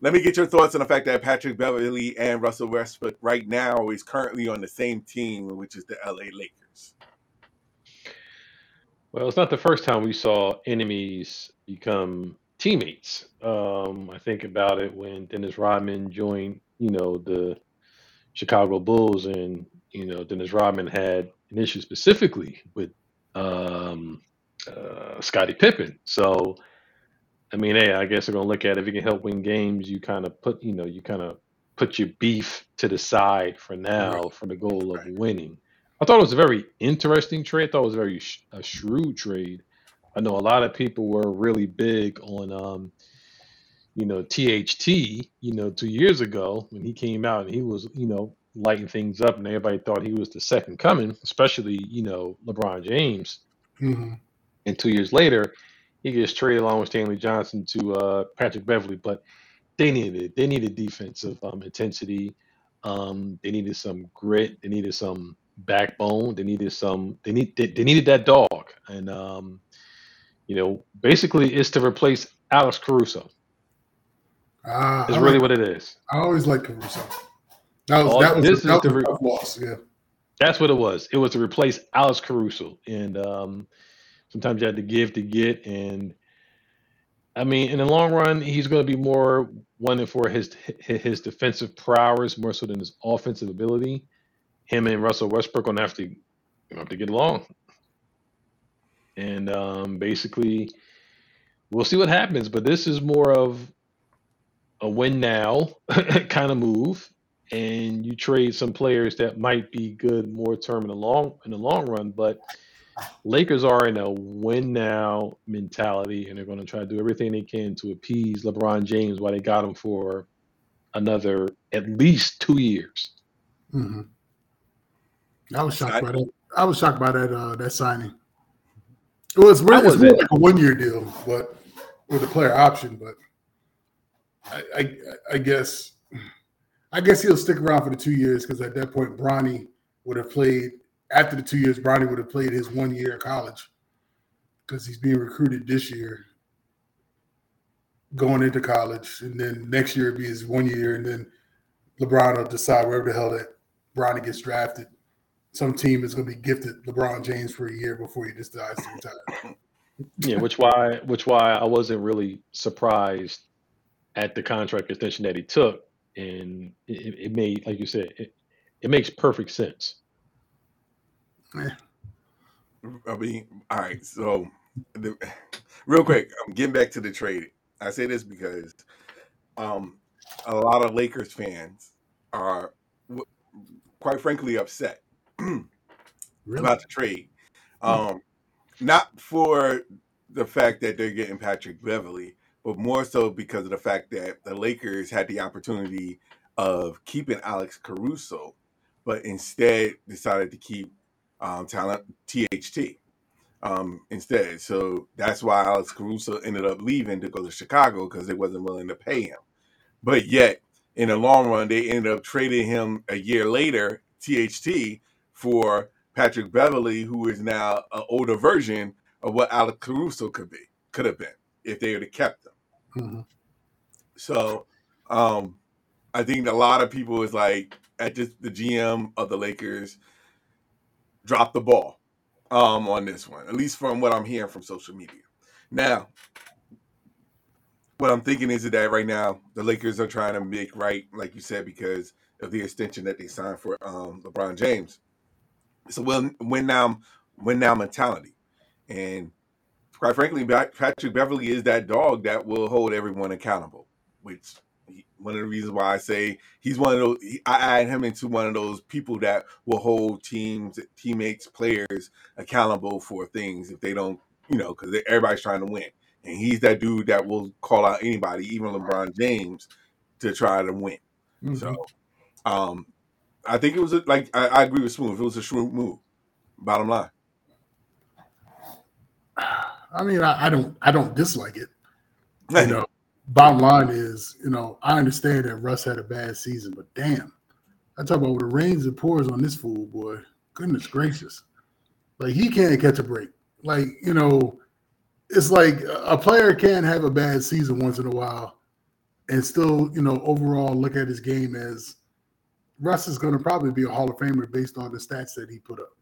let me get your thoughts on the fact that Patrick Beverly and Russell Westbrook right now is currently on the same team, which is the LA Lakers. Well, it's not the first time we saw enemies become teammates. Um, I think about it when Dennis Rodman joined, you know, the Chicago Bulls, and you know, Dennis Rodman had an issue specifically with um, uh, Scottie Pippen. So I mean, hey, I guess they're gonna look at it. if you can help win games. You kind of put, you know, you kind of put your beef to the side for now right. for the goal of right. winning. I thought it was a very interesting trade. I thought it was a very sh- a shrewd trade. I know a lot of people were really big on, um, you know, THT. You know, two years ago when he came out and he was, you know, lighting things up, and everybody thought he was the second coming, especially you know LeBron James. Mm-hmm. And two years later, he gets traded along with Stanley Johnson to uh, Patrick Beverley, but they needed they needed defensive um, intensity. Um, they needed some grit. They needed some backbone. They needed some. They need. They, they needed that dog, and um, you know, basically, it's to replace Alex Caruso. Uh, is really like, what it is. I always like Caruso. That was, that was, this that was re- loss. Yeah. That's what it was. It was to replace Alex Caruso, and um, sometimes you had to give to get. And I mean, in the long run, he's going to be more one for his his defensive prowess more so than his offensive ability. Him and Russell Westbrook going to have to have to get along, and um, basically, we'll see what happens. But this is more of a win now kind of move and you trade some players that might be good more term in the long in the long run. But Lakers are in a win now mentality, and they're going to try to do everything they can to appease LeBron James while they got him for another at least two years. Mm-hmm. I was shocked I, by that. I was shocked by that uh, that signing. It was really, was really like a one year deal, but with a player option. But I, I, I guess I guess he'll stick around for the two years because at that point, Bronny would have played after the two years. Bronny would have played his one year of college because he's being recruited this year, going into college, and then next year it'd be his one year, and then LeBron will decide wherever the hell that Bronny gets drafted. Some team is going to be gifted LeBron James for a year before he just decides to retire. Yeah, which why which why I wasn't really surprised at the contract extension that he took and it, it made, like you said, it, it makes perfect sense. Yeah. I mean, all right. So, the, real quick, I'm getting back to the trade. I say this because um, a lot of Lakers fans are, quite frankly, upset really? about the trade. Um, not for the fact that they're getting Patrick Beverly, but more so because of the fact that the Lakers had the opportunity of keeping Alex Caruso, but instead decided to keep um, Talen THT um, instead. So that's why Alex Caruso ended up leaving to go to Chicago because they wasn't willing to pay him. But yet, in the long run, they ended up trading him a year later, THT, for Patrick Beverly, who is now an older version of what Alex Caruso could be, could have been if they would have kept him. Mm-hmm. So um, I think a lot of people is like at just the GM of the Lakers dropped the ball um, on this one, at least from what I'm hearing from social media. Now, what I'm thinking is that right now the Lakers are trying to make right, like you said, because of the extension that they signed for um, LeBron James. So when win now win now mentality, and quite frankly, Patrick Beverly is that dog that will hold everyone accountable. Which one of the reasons why I say he's one of those. I add him into one of those people that will hold teams, teammates, players accountable for things if they don't, you know, because everybody's trying to win, and he's that dude that will call out anybody, even LeBron James, to try to win. Mm-hmm. So, um, I think it was a, like I, I agree with Smooth. It was a shrewd move. Bottom line. I mean, I, I don't I don't dislike it. You know, bottom line is, you know, I understand that Russ had a bad season, but damn, I talk about the rains and pours on this fool, boy. Goodness gracious. Like he can't catch a break. Like, you know, it's like a player can have a bad season once in a while and still, you know, overall look at his game as Russ is going to probably be a Hall of Famer based on the stats that he put up.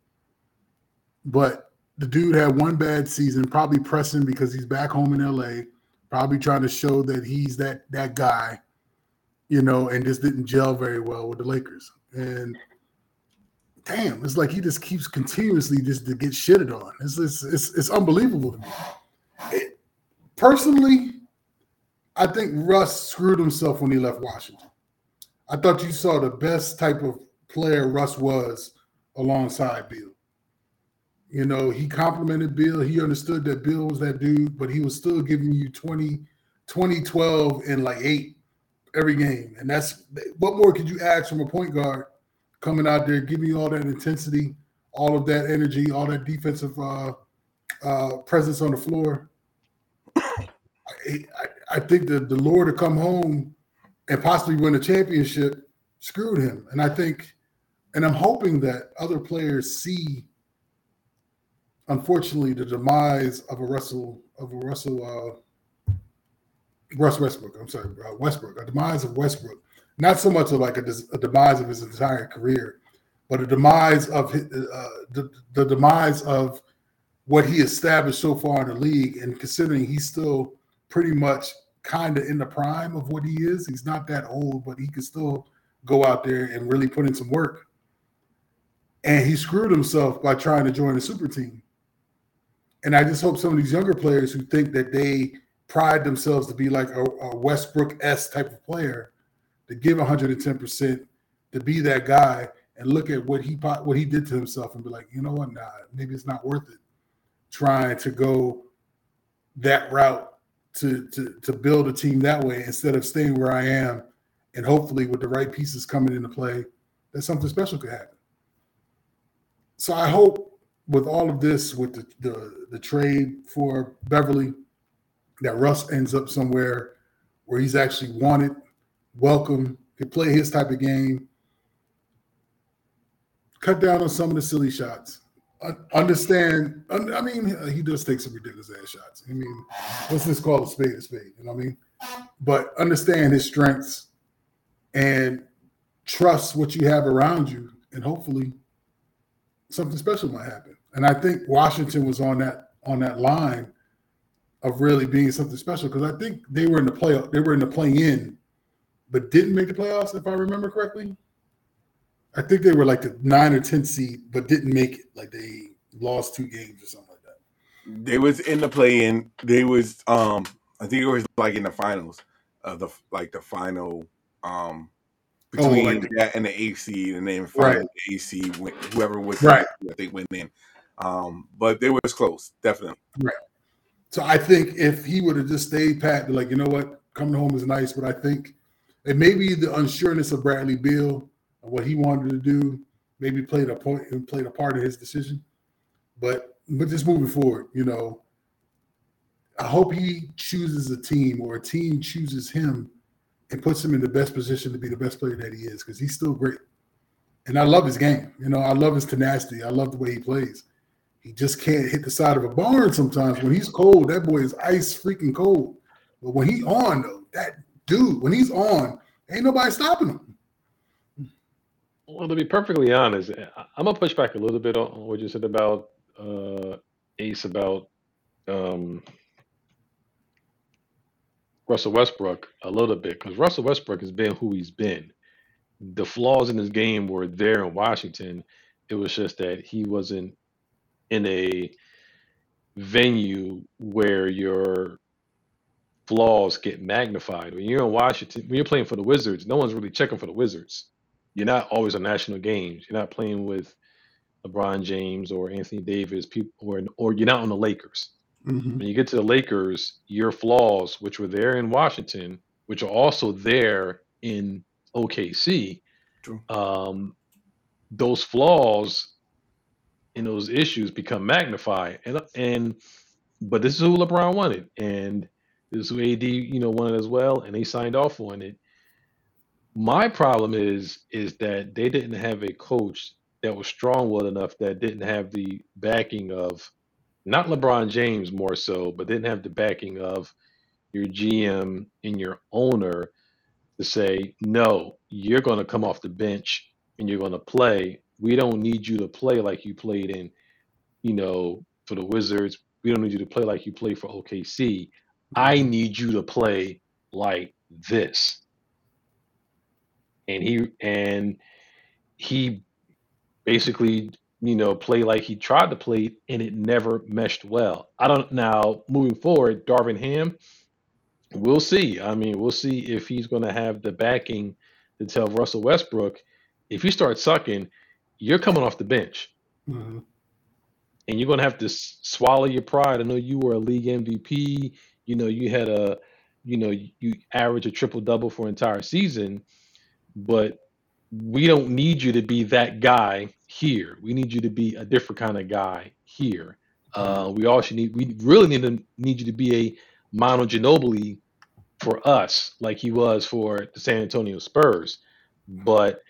But the dude had one bad season, probably pressing because he's back home in LA, probably trying to show that he's that that guy, you know, and just didn't gel very well with the Lakers. And damn, it's like he just keeps continuously just to get shitted on. It's it's it's, it's unbelievable to me. It, personally, I think Russ screwed himself when he left Washington. I thought you saw the best type of player Russ was alongside Beal. You know, he complimented Beal. He understood that Beal was that dude, but he was still giving you 20, 20, 12, and like eight every game. And that's what more could you ask from a point guard coming out there, giving you all that intensity, all of that energy, all that defensive uh, uh, presence on the floor. I, I, I think that the lure to come home and possibly win a championship screwed him. And I think, and I'm hoping that other players see unfortunately, the demise of a Russell of a Russell uh, Russ Westbrook. I'm sorry, uh, Westbrook. A demise of Westbrook. Not so much of like a, a demise of his entire career, but a demise of his, uh, the, the demise of what he established so far in the league. And considering he's still pretty much kind of in the prime of what he is, he's not that old, but he can still go out there and really put in some work. And he screwed himself by trying to join a super team. And I just hope some of these younger players who think that they pride themselves to be like a, a Westbrook S type of player, to give 110%, to be that guy, and look at what he what he did to himself and be like, you know what, nah, maybe it's not worth it trying to go that route to to to build a team that way instead of staying where I am and hopefully with the right pieces coming into play, that something special could happen. So I hope with all of this, with the, the, the trade for Beverly, that Russ ends up somewhere where he's actually wanted, welcome, can play his type of game, cut down on some of the silly shots. Understand, I mean, he does take some ridiculous ass shots. I mean, what's this called? a spade a spade, you know what I mean? But understand his strengths and trust what you have around you, and hopefully something special might happen. And I think Washington was on that on that line of really being something special because I think they were in the play they were in the play in, but didn't make the playoffs if I remember correctly. I think they were like the nine or ten seed, but didn't make it. Like they lost two games or something like that. They was in the play in. They was um I think it was like in the finals of the like the final um between oh, like, that and the AC, and then finally right. the AC whoever was right. I think went in. Um, but they was close, definitely. Right. So I think if he would have just stayed pat, like, you know what, coming home is nice, but I think it maybe the unsureness of Bradley Beal and what he wanted to do maybe played a point and played a part of his decision. But but just moving forward, you know, I hope he chooses a team or a team chooses him and puts him in the best position to be the best player that he is because he's still great. And I love his game. You know, I love his tenacity. I love the way he plays. He just can't hit the side of a barn sometimes. When he's cold, that boy is ice freaking cold. But when he on though, that dude, when he's on, ain't nobody stopping him. Well, to be perfectly honest, I'm gonna push back a little bit on what you said about uh, Ace about um, Russell Westbrook a little bit because Russell Westbrook has been who he's been. The flaws in his game were there in Washington. It was just that he wasn't in a venue where your flaws get magnified. When you're in Washington, when you're playing for the Wizards, no one's really checking for the Wizards. You're not always on national games. You're not playing with LeBron James or Anthony Davis, people, or or you're not on the Lakers. Mm-hmm. When you get to the Lakers, your flaws, which were there in Washington, which are also there in OKC, um, those flaws and those issues become magnified. And and but this is who LeBron wanted, and this is who AD you know wanted as well, and they signed off on it. My problem is is that they didn't have a coach that was strong-willed enough that didn't have the backing of not LeBron James more so, but didn't have the backing of your GM and your owner to say, no, you're going to come off the bench and you're going to play we don't need you to play like you played in, you know, for the Wizards. We don't need you to play like you played for OKC. I need you to play like this. And he and he basically, you know, play like he tried to play and it never meshed well. I don't now moving forward, Darvin Ham, We'll see. I mean, we'll see if he's going to have the backing to tell Russell Westbrook, if you start sucking, you're coming off the bench. Mhm. and you're going to have to s- swallow your pride. I know you were a league MVP. You know, you had a, you know, you average a triple double for entire season, but we don't need you to be that guy here. We need you to be a different kind of guy here. Uh, we also need, we really need to need you to be a Manu Ginobili for us, like he was for the San Antonio Spurs. But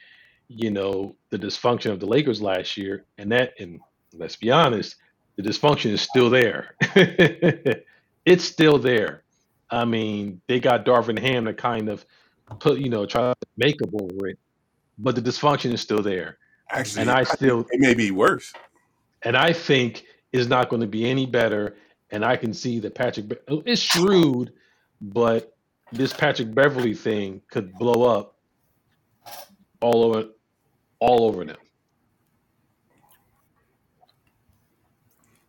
you know, the dysfunction of the Lakers last year, and that, and let's be honest, the dysfunction is still there. it's still there. I mean, they got Darvin Ham to kind of put, you know, try to make up over it, but the dysfunction is still there. Actually, And I still, it may be worse. and I think is not going to be any better. And I can see that Patrick Be- is shrewd, but this Patrick Beverly thing could blow up all over, all over them.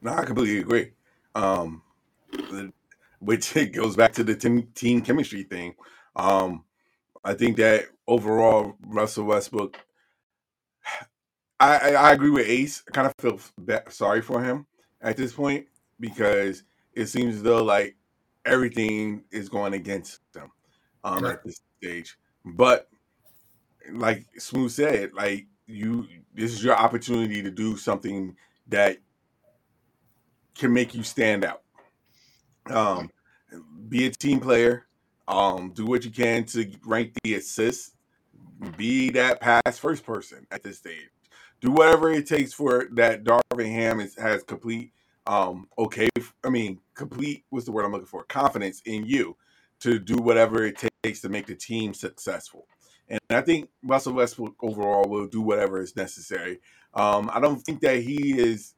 No, I completely agree. Um, the- which it goes back to the team, team chemistry thing. Um, I think that overall, Russell Westbrook, I, I, I agree with Ace. I kind of feel ba- sorry for him at this point because it seems as though like everything is going against him um, Right. at this stage. But like Smooth said, like you, this is your opportunity to do something that can make you stand out. Um, be a team player. Um, do what you can to rank the assists. Be that pass first person at this stage. Do whatever it takes for that. Darvin Ham is, has complete, um, okay. I mean, complete. What's the word I'm looking for? Confidence in you to do whatever it takes to make the team successful. And I think Russell Westbrook overall will do whatever is necessary. Um, I don't think that he is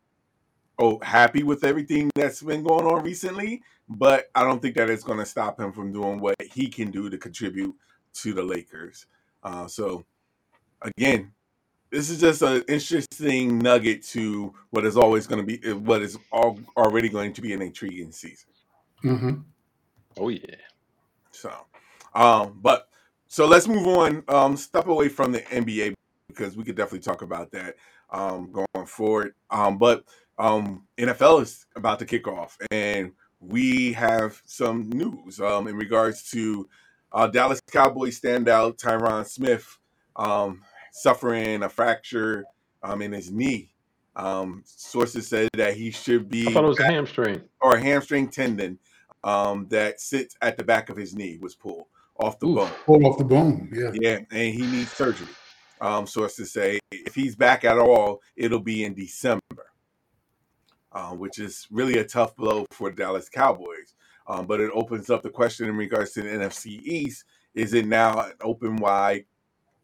oh happy with everything that's been going on recently, but I don't think that it's going to stop him from doing what he can do to contribute to the Lakers. Uh, so again, this is just an interesting nugget to what is always going to be what is all, already going to be an intriguing season. Mhm. Oh yeah. So, um, but so let's move on. Um, step away from the NBA because we could definitely talk about that um, going forward. Um, but um, NFL is about to kick off, and we have some news um, in regards to uh, Dallas Cowboys standout Tyron Smith um, suffering a fracture um, in his knee. Um, sources said that he should be I thought it was a hamstring. or a hamstring tendon um, that sits at the back of his knee was pulled off the Oof. bone. Pull off the bone. Yeah. Yeah, and he needs surgery. Um, sources say if he's back at all, it'll be in December, uh, which is really a tough blow for Dallas Cowboys. Um, but it opens up the question in regards to the NFC East: Is it now an open wide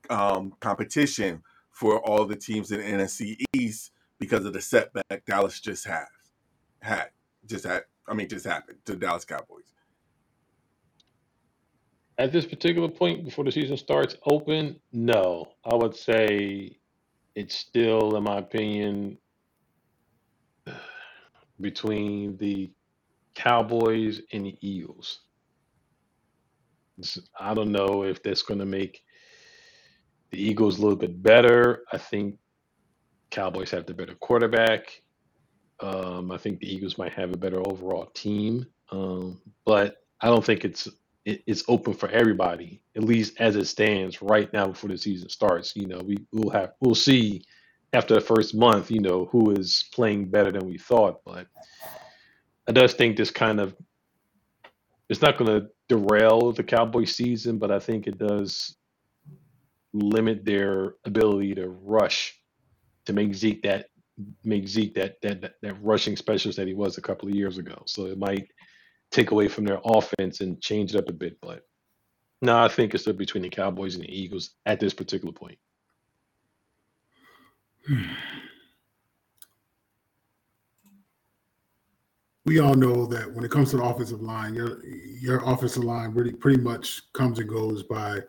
um, competition for all the teams in NFC East because of the setback Dallas just had? Had just had. I mean, just happened to Dallas Cowboys. At this particular point before the season starts, open? No. I would say it's still, in my opinion, between the Cowboys and the Eagles. I don't know if that's going to make the Eagles a little bit better. I think Cowboys have the better quarterback. Um, I think the Eagles might have a better overall team, um, but I don't think it's it, it's open for everybody. At least as it stands right now before the season starts. You know, we will have we'll see after the first month. You know, who is playing better than we thought, but I does think this kind of it's not going to derail the Cowboy season, but I think it does limit their ability to rush to make Zeke that make Zeke that that that, rushing specialist that he was a couple of years ago. So it might take away from their offense and change it up a bit. But no, I think it's still between the Cowboys and the Eagles at this particular point. Hmm. We all know that when it comes to the offensive line, your your offensive line really pretty much comes and goes by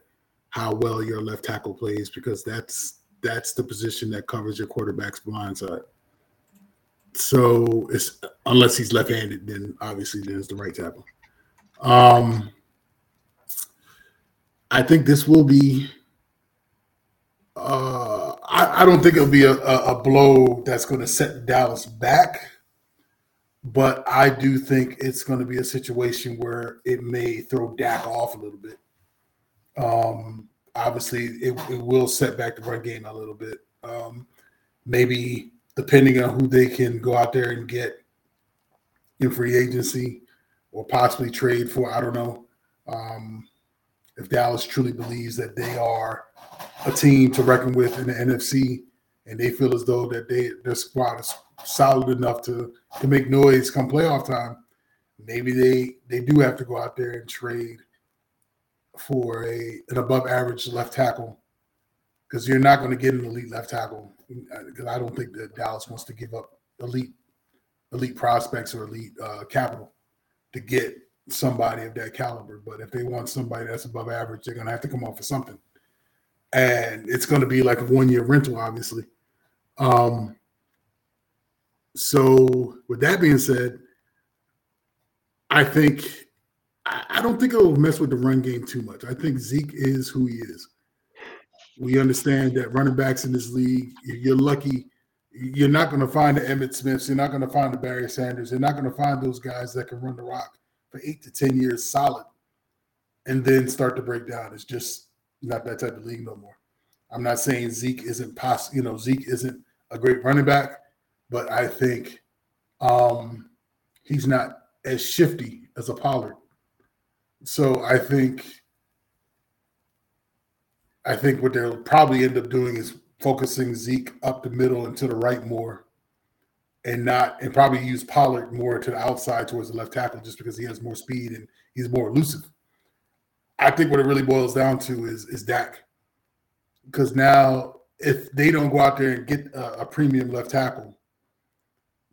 how well your left tackle plays because that's that's the position that covers your quarterback's blind side. So it's unless he's left-handed, then obviously then it's the right tackle. Um, I think this will be. Uh, I, I don't think it'll be a, a, a blow that's going to set Dallas back, but I do think it's going to be a situation where it may throw Dak off a little bit. Um, obviously, it, it will set back the run game a little bit. Um, maybe depending on who they can go out there and get in free agency or possibly trade for, I don't know. Um, if Dallas truly believes that they are a team to reckon with in the NFC, and they feel as though that they their squad is solid enough to to make noise come playoff time, maybe they they do have to go out there and trade for a an above average left tackle because you're not going to get an elite left tackle because I don't think that Dallas wants to give up elite elite prospects or elite uh, capital to get somebody of that caliber. But if they want somebody that's above average, they're going to have to come off for something, and it's going to be like a one year rental, obviously. Um, so with that being said, I think I don't think it'll mess with the run game too much. I think Zeke is who he is. We understand that running backs in this league, you're lucky. You're not going to find the Emmitt Smiths. You're not going to find the Barry Sanders. You're not going to find those guys that can run the rock for eight to 10 years solid and then start to break down. It's just not that type of league no more. I'm not saying Zeke isn't possible, you know, Zeke isn't a great running back, but I think um, he's not as shifty as a Pollard. So I think I think what they'll probably end up doing is focusing Zeke up the middle and to the right more, and not and probably use Pollard more to the outside towards the left tackle just because he has more speed and he's more elusive. I think what it really boils down to is is Dak, because now if they don't go out there and get a, a premium left tackle,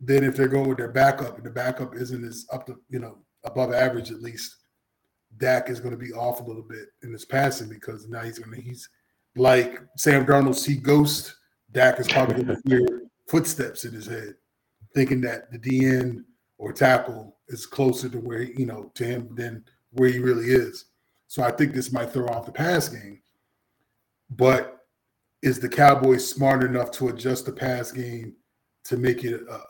then if they're going with their backup and the backup isn't as up to you know above average at least, Dak is going to be off a little bit in his passing because now he's going to he's like Sam Darnold see ghost. Dak is probably going to hear footsteps in his head, thinking that the DN or tackle is closer to where you know to him than where he really is. So I think this might throw off the pass game. But is the Cowboys smart enough to adjust the pass game to make it a,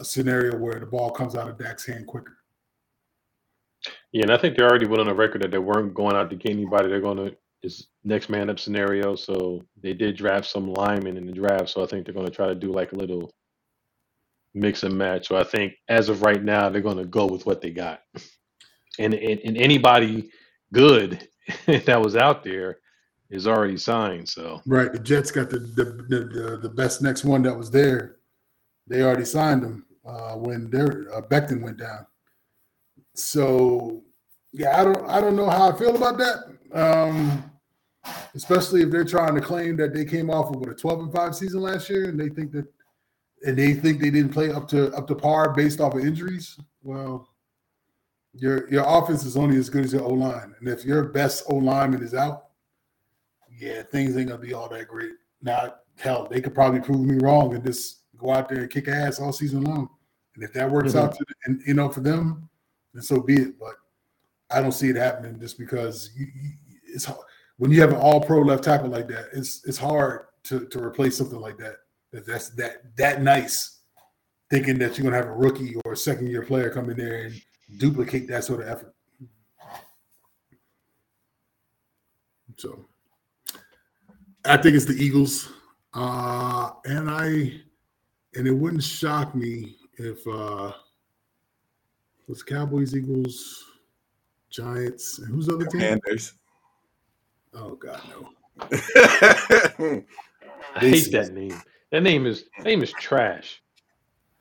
a scenario where the ball comes out of Dak's hand quicker? Yeah, and I think they already went on a record that they weren't going out to get anybody. They're going to is next man up scenario. So they did draft some linemen in the draft. So I think they're going to try to do like a little mix and match. So I think as of right now, they're going to go with what they got. And and, and anybody good that was out there is already signed. So right, the Jets got the the the, the, the best next one that was there. They already signed them uh, when their uh, went down. So yeah, I don't I don't know how I feel about that. Um, especially if they're trying to claim that they came off of a 12 and 5 season last year and they think that and they think they didn't play up to up to par based off of injuries. Well, your your offense is only as good as your O line. And if your best O lineman is out, yeah, things ain't gonna be all that great. Now, hell, they could probably prove me wrong and just go out there and kick ass all season long. And if that works mm-hmm. out to and you know for them, then so be it. But I don't see it happening just because you, you, it's hard. when you have an all pro left tackle like that, it's it's hard to, to replace something like that. That that's that that nice, thinking that you're gonna have a rookie or a second year player come in there and duplicate that sort of effort. So I think it's the Eagles. Uh and I and it wouldn't shock me if uh was Cowboys, Eagles, Giants, and who's the other team? Commanders. Oh God, no. I hate that name. That name is name is trash.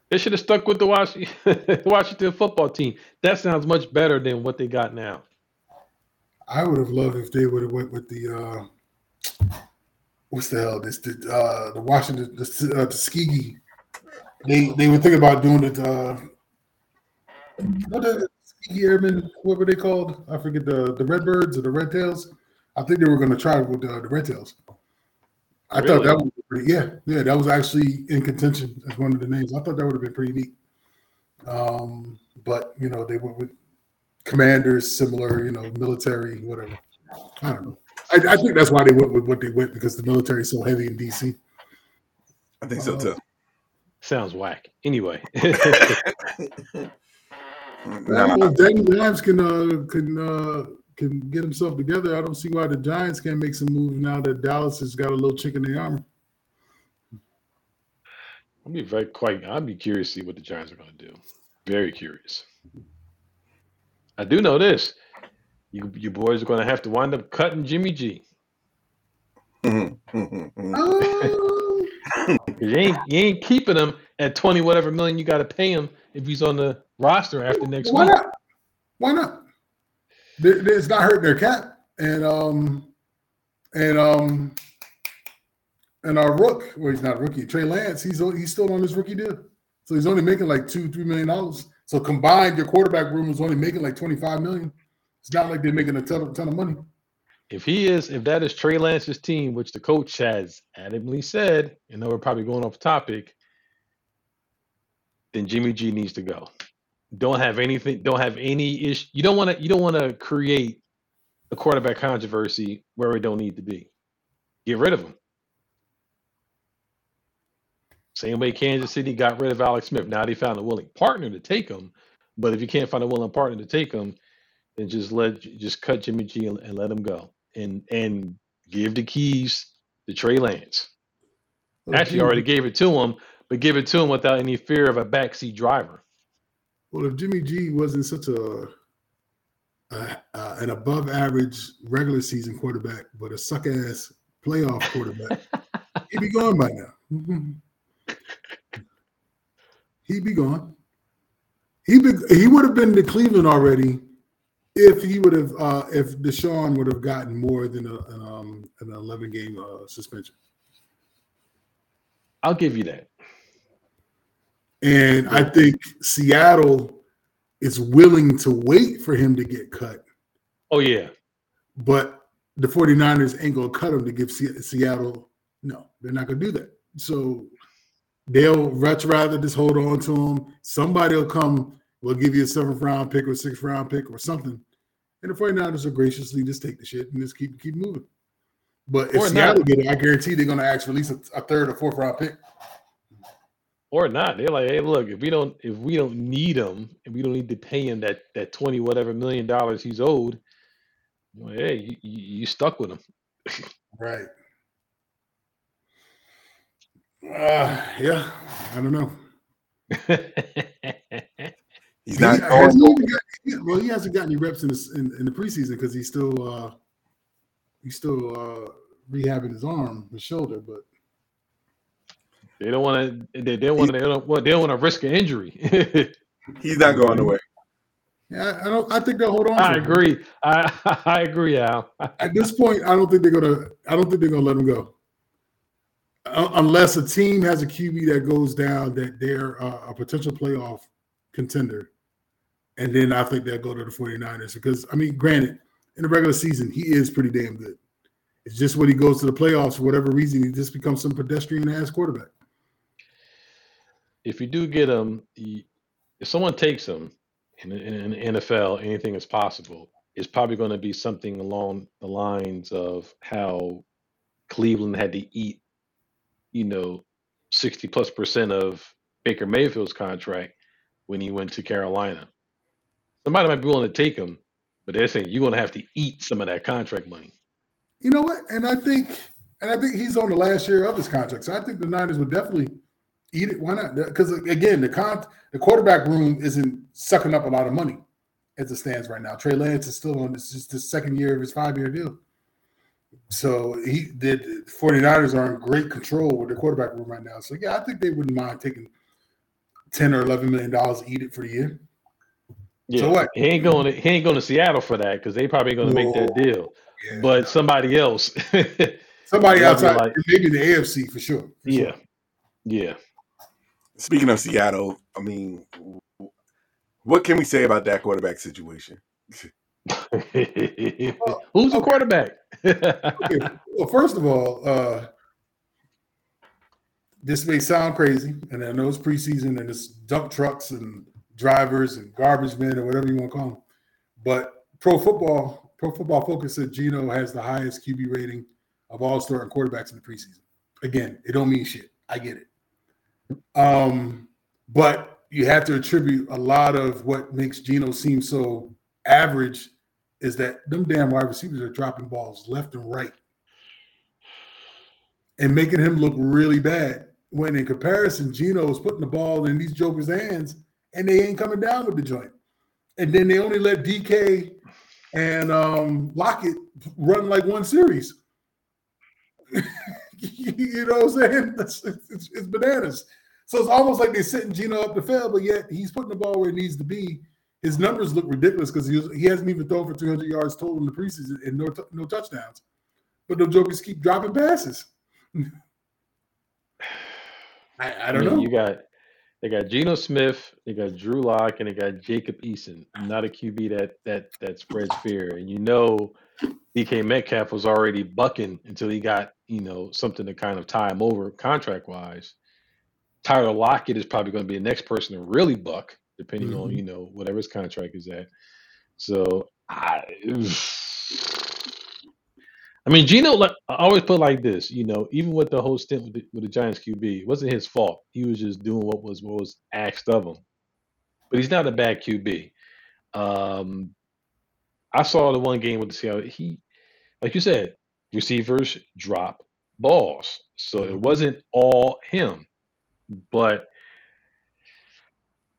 They should have stuck with the Washington, Washington football team. That sounds much better than what they got now. I would have loved if they would have went with the uh, what's the hell this the uh, the Washington the, uh, Tuskegee. They they were thinking about doing it. Uh, what the Airmen, what were they called? I forget the the Redbirds or the Red Tails. I think they were going to try with the, the Red Tails. I really? thought that was pretty, yeah, yeah, that was actually in contention as one of the names. I thought that would have been pretty neat. Um, but you know, they went with commanders, similar, you know, military, whatever. I don't know. I, I, think that's why they went with what they went because the military is so heavy in DC. I think so too. Sounds whack. Anyway. well, if Danny Dimes can uh, can uh, can get himself together, I don't see why the Giants can't make some moves now that Dallas has got a little chink in the armor. I'll be very quite. I'd be curious to see what the Giants are going to do. Very curious. I do know this. You, you boys are going to have to wind up cutting Jimmy G. Oh. you ain't you ain't keeping him at twenty whatever million you got to pay him if he's on the roster after next Why week. Not? Why not? It's not hurting their cap, and um, and um, and our rook, well, he's not a rookie. Trey Lance, he's he's still on his rookie deal, so he's only making like two, three million dollars. So combined, your quarterback room is only making like twenty five million. It's not like they're making a ton, ton of money. If he is, if that is Trey Lance's team, which the coach has adamantly said, and though we're probably going off topic, then Jimmy G needs to go. Don't have anything. Don't have any issue. You don't want to. You don't want to create a quarterback controversy where we don't need to be. Get rid of him. Same way Kansas City got rid of Alex Smith. Now they found a willing partner to take him. But if you can't find a willing partner to take him, then just let just cut Jimmy G and, and let him go. And and give the keys to Trey Lance. Well, Actually, already gave it to him, but give it to him without any fear of a backseat driver. Well, if Jimmy G wasn't such a, a uh, an above average regular season quarterback, but a suck ass playoff quarterback, he'd be gone by now. he'd be gone. He be, he would have been to Cleveland already if he would have uh, if Deshaun would have gotten more than a, an, um, an eleven game uh, suspension. I'll give you that. And I think Seattle is willing to wait for him to get cut. Oh yeah. But the 49ers ain't going to cut him to give Seattle no. They're not going to do that. So they'll much rather just hold on to him. Somebody will come, will give you a seventh round pick or sixth round pick or something. And the 49ers will graciously just take the shit and just keep keep moving. But if Or Seattle not. get it, I guarantee they're going to ask for at least a, a third or fourth round pick. Or not. They're like, hey, look, if we don't if we don't need him and we don't need to pay him that that 20 whatever million dollars he's owed, well, hey, you, you, you stuck with him. Right. Uh, yeah, I don't know. He's He- not has going. he got- he- well, he hasn't got any reps in the, in, in the preseason because he's still uh, he's still uh, rehabbing his arm, his shoulder. But they don't want to. They, they don't want to. They don't, well, they don't want to risk an injury. He's not going away. yeah, I don't. I think they'll hold on. I to him. agree. I I agree, Al. At this point, I don't think they're gonna. I don't think they're gonna let him go, uh, unless a team has a QB that goes down that they're uh, a potential playoff contender, and then I think they'll go to the 49ers because I mean, granted, in the regular season, he is pretty damn good. It's just when he goes to the playoffs for whatever reason, he just becomes some pedestrian ass quarterback. If you do get them, if someone takes them in, in, in the NFL, anything is possible. It's probably going to be something along the lines of how Cleveland had to eat, you know, sixty plus percent of Baker Mayfield's contract when he went to Carolina. Somebody might be willing to take him, but they're saying you're going to have to eat some of that contract money. You know what? And I think, and I think he's on the last year of his contract, so I think the Niners would definitely eat it. Why not? Because again, the con the quarterback room isn't sucking up a lot of money as it stands right now. Trey Lance is still on this just the second year of his five year deal. So he did 49ers are in great control with the quarterback room right now. So yeah, I think they wouldn't mind taking 10 or 11 million dollars to eat it for the year. Yeah, So what? he ain't going to he ain't going to Seattle for that because they probably going to make that deal. Yeah. But somebody else, somebody I'd outside, like- maybe the AFC for sure. for yeah, sure. yeah. Speaking of Seattle, I mean, what can we say about that quarterback situation? Who's the quarterback? Okay, Well, first of all, uh, this may sound crazy, and I know it's preseason and it's dump trucks and drivers and garbage men or whatever you want to call them. But pro football Pro Football Focus said Geno has the highest QB rating of all starting quarterbacks in the preseason. Again, it don't mean shit. I get it. Um, but you have to attribute a lot of what makes Geno seem so average is that them damn wide receivers are dropping balls left and right and making him look really bad. When in comparison, Geno is putting the ball in these jokers' hands and they ain't coming down with the joint. And then they only let DK and um, Lockett run like one series. you know what I'm saying? It's, it's, it's, bananas. So it's almost like they're sitting Geno up the field, but yet he's putting the ball where it needs to be. His numbers look ridiculous because he, he hasn't even thrown for 300 yards total in the preseason and no, no touchdowns. But the jokers keep dropping passes. I, I, don't I mean, know. You got they got Geno Smith, they got Drew Lock, and they got Jacob Eason. Not a QB that that that spreads fear. And you know, DK Metcalf was already bucking until he got you know something to kind of tie him over contract wise. Tyler Lockett is probably going to be the next person to really buck, depending mm-hmm. on you know whatever his contract is at. So I. I mean, Geno, like, I always put like this, you know, even with the whole stint with the, with the Giants QB, it wasn't his fault. He was just doing what was what was asked of him. But he's not a bad QB. Um, I saw the one game with the Seattle. He, like you said, receivers drop balls, so it wasn't all him. But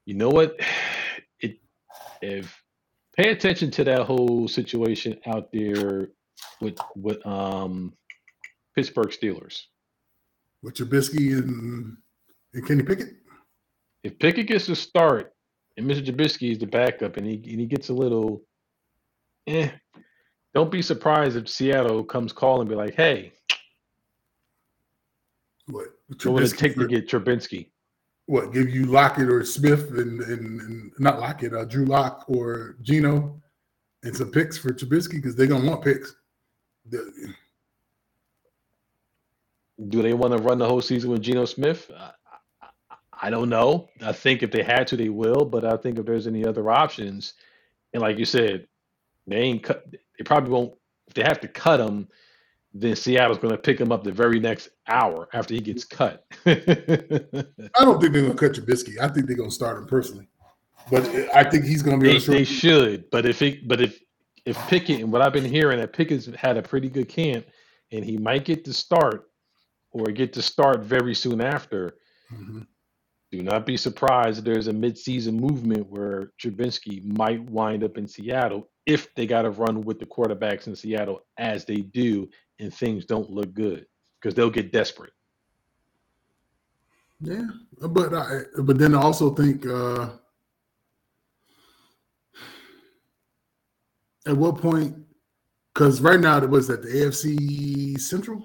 you know what? It if pay attention to that whole situation out there with with um Pittsburgh Steelers. With Trubisky and and Kenny Pickett. If Pickett gets to start and Mr. Trubisky is the backup and he and he gets a little eh, don't be surprised if Seattle comes call and be like, hey, what? What would it take for, to get Trubisky? What give you Lockett or Smith and and, and not Lockett, uh, Drew Lock or Geno and some picks for Trubisky because they're gonna want picks. The, do they want to run the whole season with Geno Smith? I, I, I, don't know. I think if they had to, they will. But I think if there's any other options, and like you said, they ain't cut. They probably won't. If they have to cut him, then Seattle's going to pick him up the very next hour after he gets cut. I don't think they're going to cut Trubisky. I think they're going to start him personally. But I think he's going to be. They, they should, but if it, but if if Pickett and what I've been hearing that Pickett's had a pretty good camp and he might get to start or get to start very soon after. Mm-hmm. Do not be surprised if there's a midseason movement where Trubisky might wind up in Seattle if they got to run with the quarterbacks in Seattle as they do and things don't look good because they'll get desperate. Yeah, but I, but then I also think uh, at what point? Because right now, it was at the AFC Central.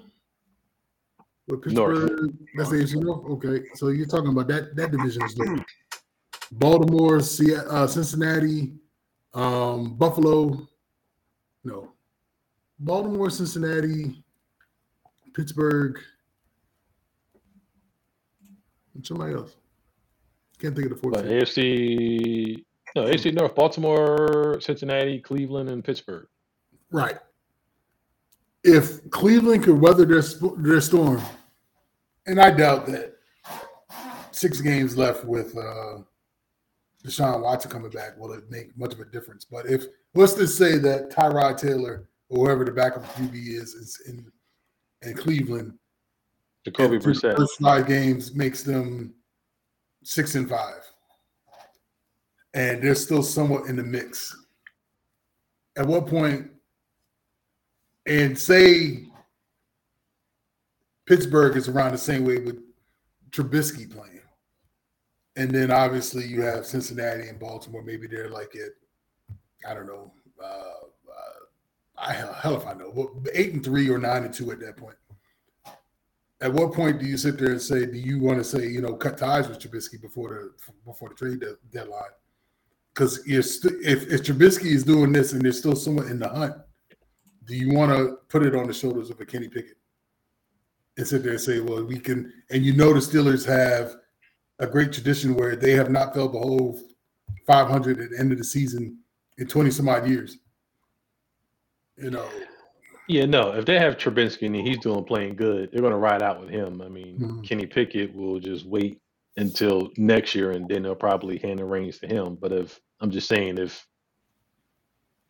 With Pittsburgh, North. that's the AFC North. Okay, so you're talking about that that division is good. Baltimore, uh, Cincinnati, um, Buffalo. No, Baltimore, Cincinnati, Pittsburgh, and somebody else. Can't think of the fourth. But AFC no, AC North, Baltimore, Cincinnati, Cleveland, and Pittsburgh. Right. If Cleveland could weather their their storm, and I doubt that six games left with uh, Deshaun Watson coming back will it make much of a difference. But if let's just say that Tyrod Taylor or whoever the backup QB is is in in Cleveland, Jacoby Brissett first five games makes them six and five and they're still somewhat in the mix. At what point, and say Pittsburgh is around the same way with Trubisky playing. And then obviously you have Cincinnati and Baltimore. Maybe they're like at, I don't know, uh, uh, I hell if I know, eight and three or nine and two at that point. At what point do you sit there and say, do you want to say, you know, cut ties with Trubisky before the before the trade deadline? because st- if if Trubisky is doing this and there's still someone in the hunt, do you want to put it on the shoulders of a Kenny Pickett and sit there and say, well, we can? And you know the Steelers have a great tradition where they have not felt the whole 500 at the end of the season in 20 some odd years. you know. Yeah, no. If they have Trubinsky and he's doing playing good, they're going to ride out with him. I mean, mm-hmm. Kenny Pickett will just wait until next year, and then they'll probably hand the reins to him. But if I'm just saying, if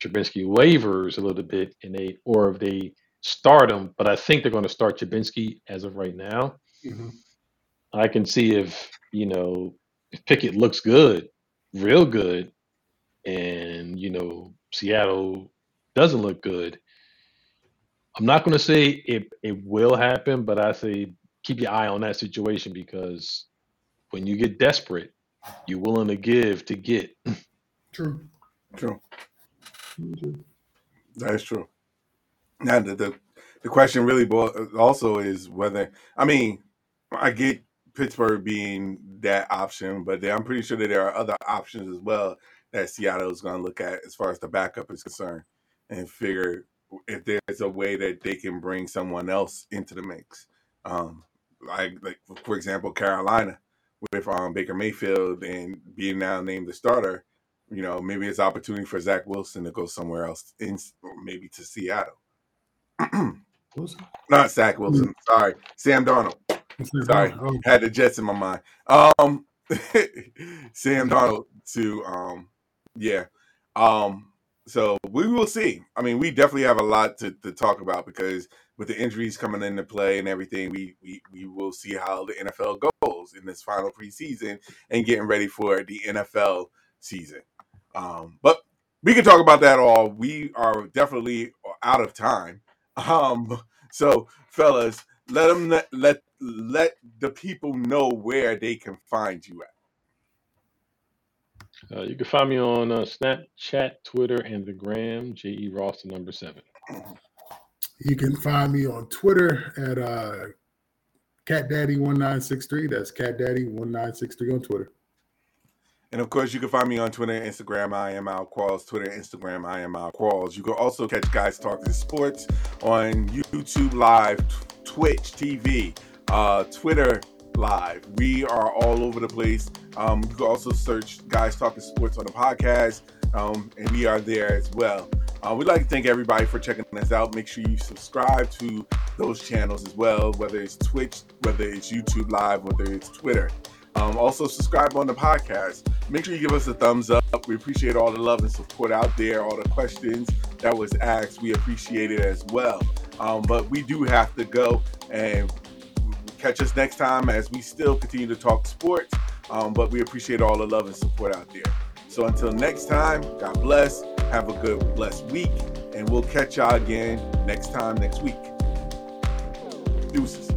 Trubinsky wavers a little bit, and they or if they start him, but I think they're going to start Trubinsky as of right now. Mm-hmm. I can see if you know if Pickett looks good, real good, and you know Seattle doesn't look good. I'm not going to say it it will happen, but I say keep your eye on that situation because when you get desperate, you're willing to give to get. True. True. That is true. Now the, the the question really also is whether I mean I get Pittsburgh being that option, but I'm pretty sure that there are other options as well that Seattle is going to look at as far as the backup is concerned and figure if there's a way that they can bring someone else into the mix. Um, like, like for example, Carolina with um, Baker Mayfield and being now named the starter, you know, maybe it's opportunity for Zach Wilson to go somewhere else, in maybe to Seattle. Not Zach Wilson. Mm. Sorry, Sam Darnold. Sorry, had the Jets in my mind. Um, Sam Darnold to um, yeah. Um, so we will see. I mean, we definitely have a lot to, to talk about because with the injuries coming into play and everything, we, we we will see how the NFL goes in this final preseason and getting ready for the NFL season. Um, but we can talk about that all. We are definitely out of time. Um, so fellas, let them let, let let the people know where they can find you at. Uh, you can find me on uh, Snapchat, Twitter, and the Gram, J.E. Ross, the number seven. You can find me on Twitter at uh, CatDaddy1963. That's CatDaddy1963 on Twitter. And of course, you can find me on Twitter and Instagram. I am Al Qualls. Twitter Instagram. I am Al Qualls. You can also catch Guys Talking Sports on YouTube Live, Twitch TV, uh, Twitter Live. We are all over the place. Um, you can also search Guys Talking Sports on the podcast, um, and we are there as well. Uh, we'd like to thank everybody for checking us out. Make sure you subscribe to those channels as well, whether it's Twitch, whether it's YouTube Live, whether it's Twitter. Um, also, subscribe on the podcast. Make sure you give us a thumbs up. We appreciate all the love and support out there, all the questions that was asked. We appreciate it as well. Um, but we do have to go and catch us next time as we still continue to talk sports. Um, but we appreciate all the love and support out there. So until next time, God bless. Have a good, blessed week. And we'll catch y'all again next time next week. Deuces.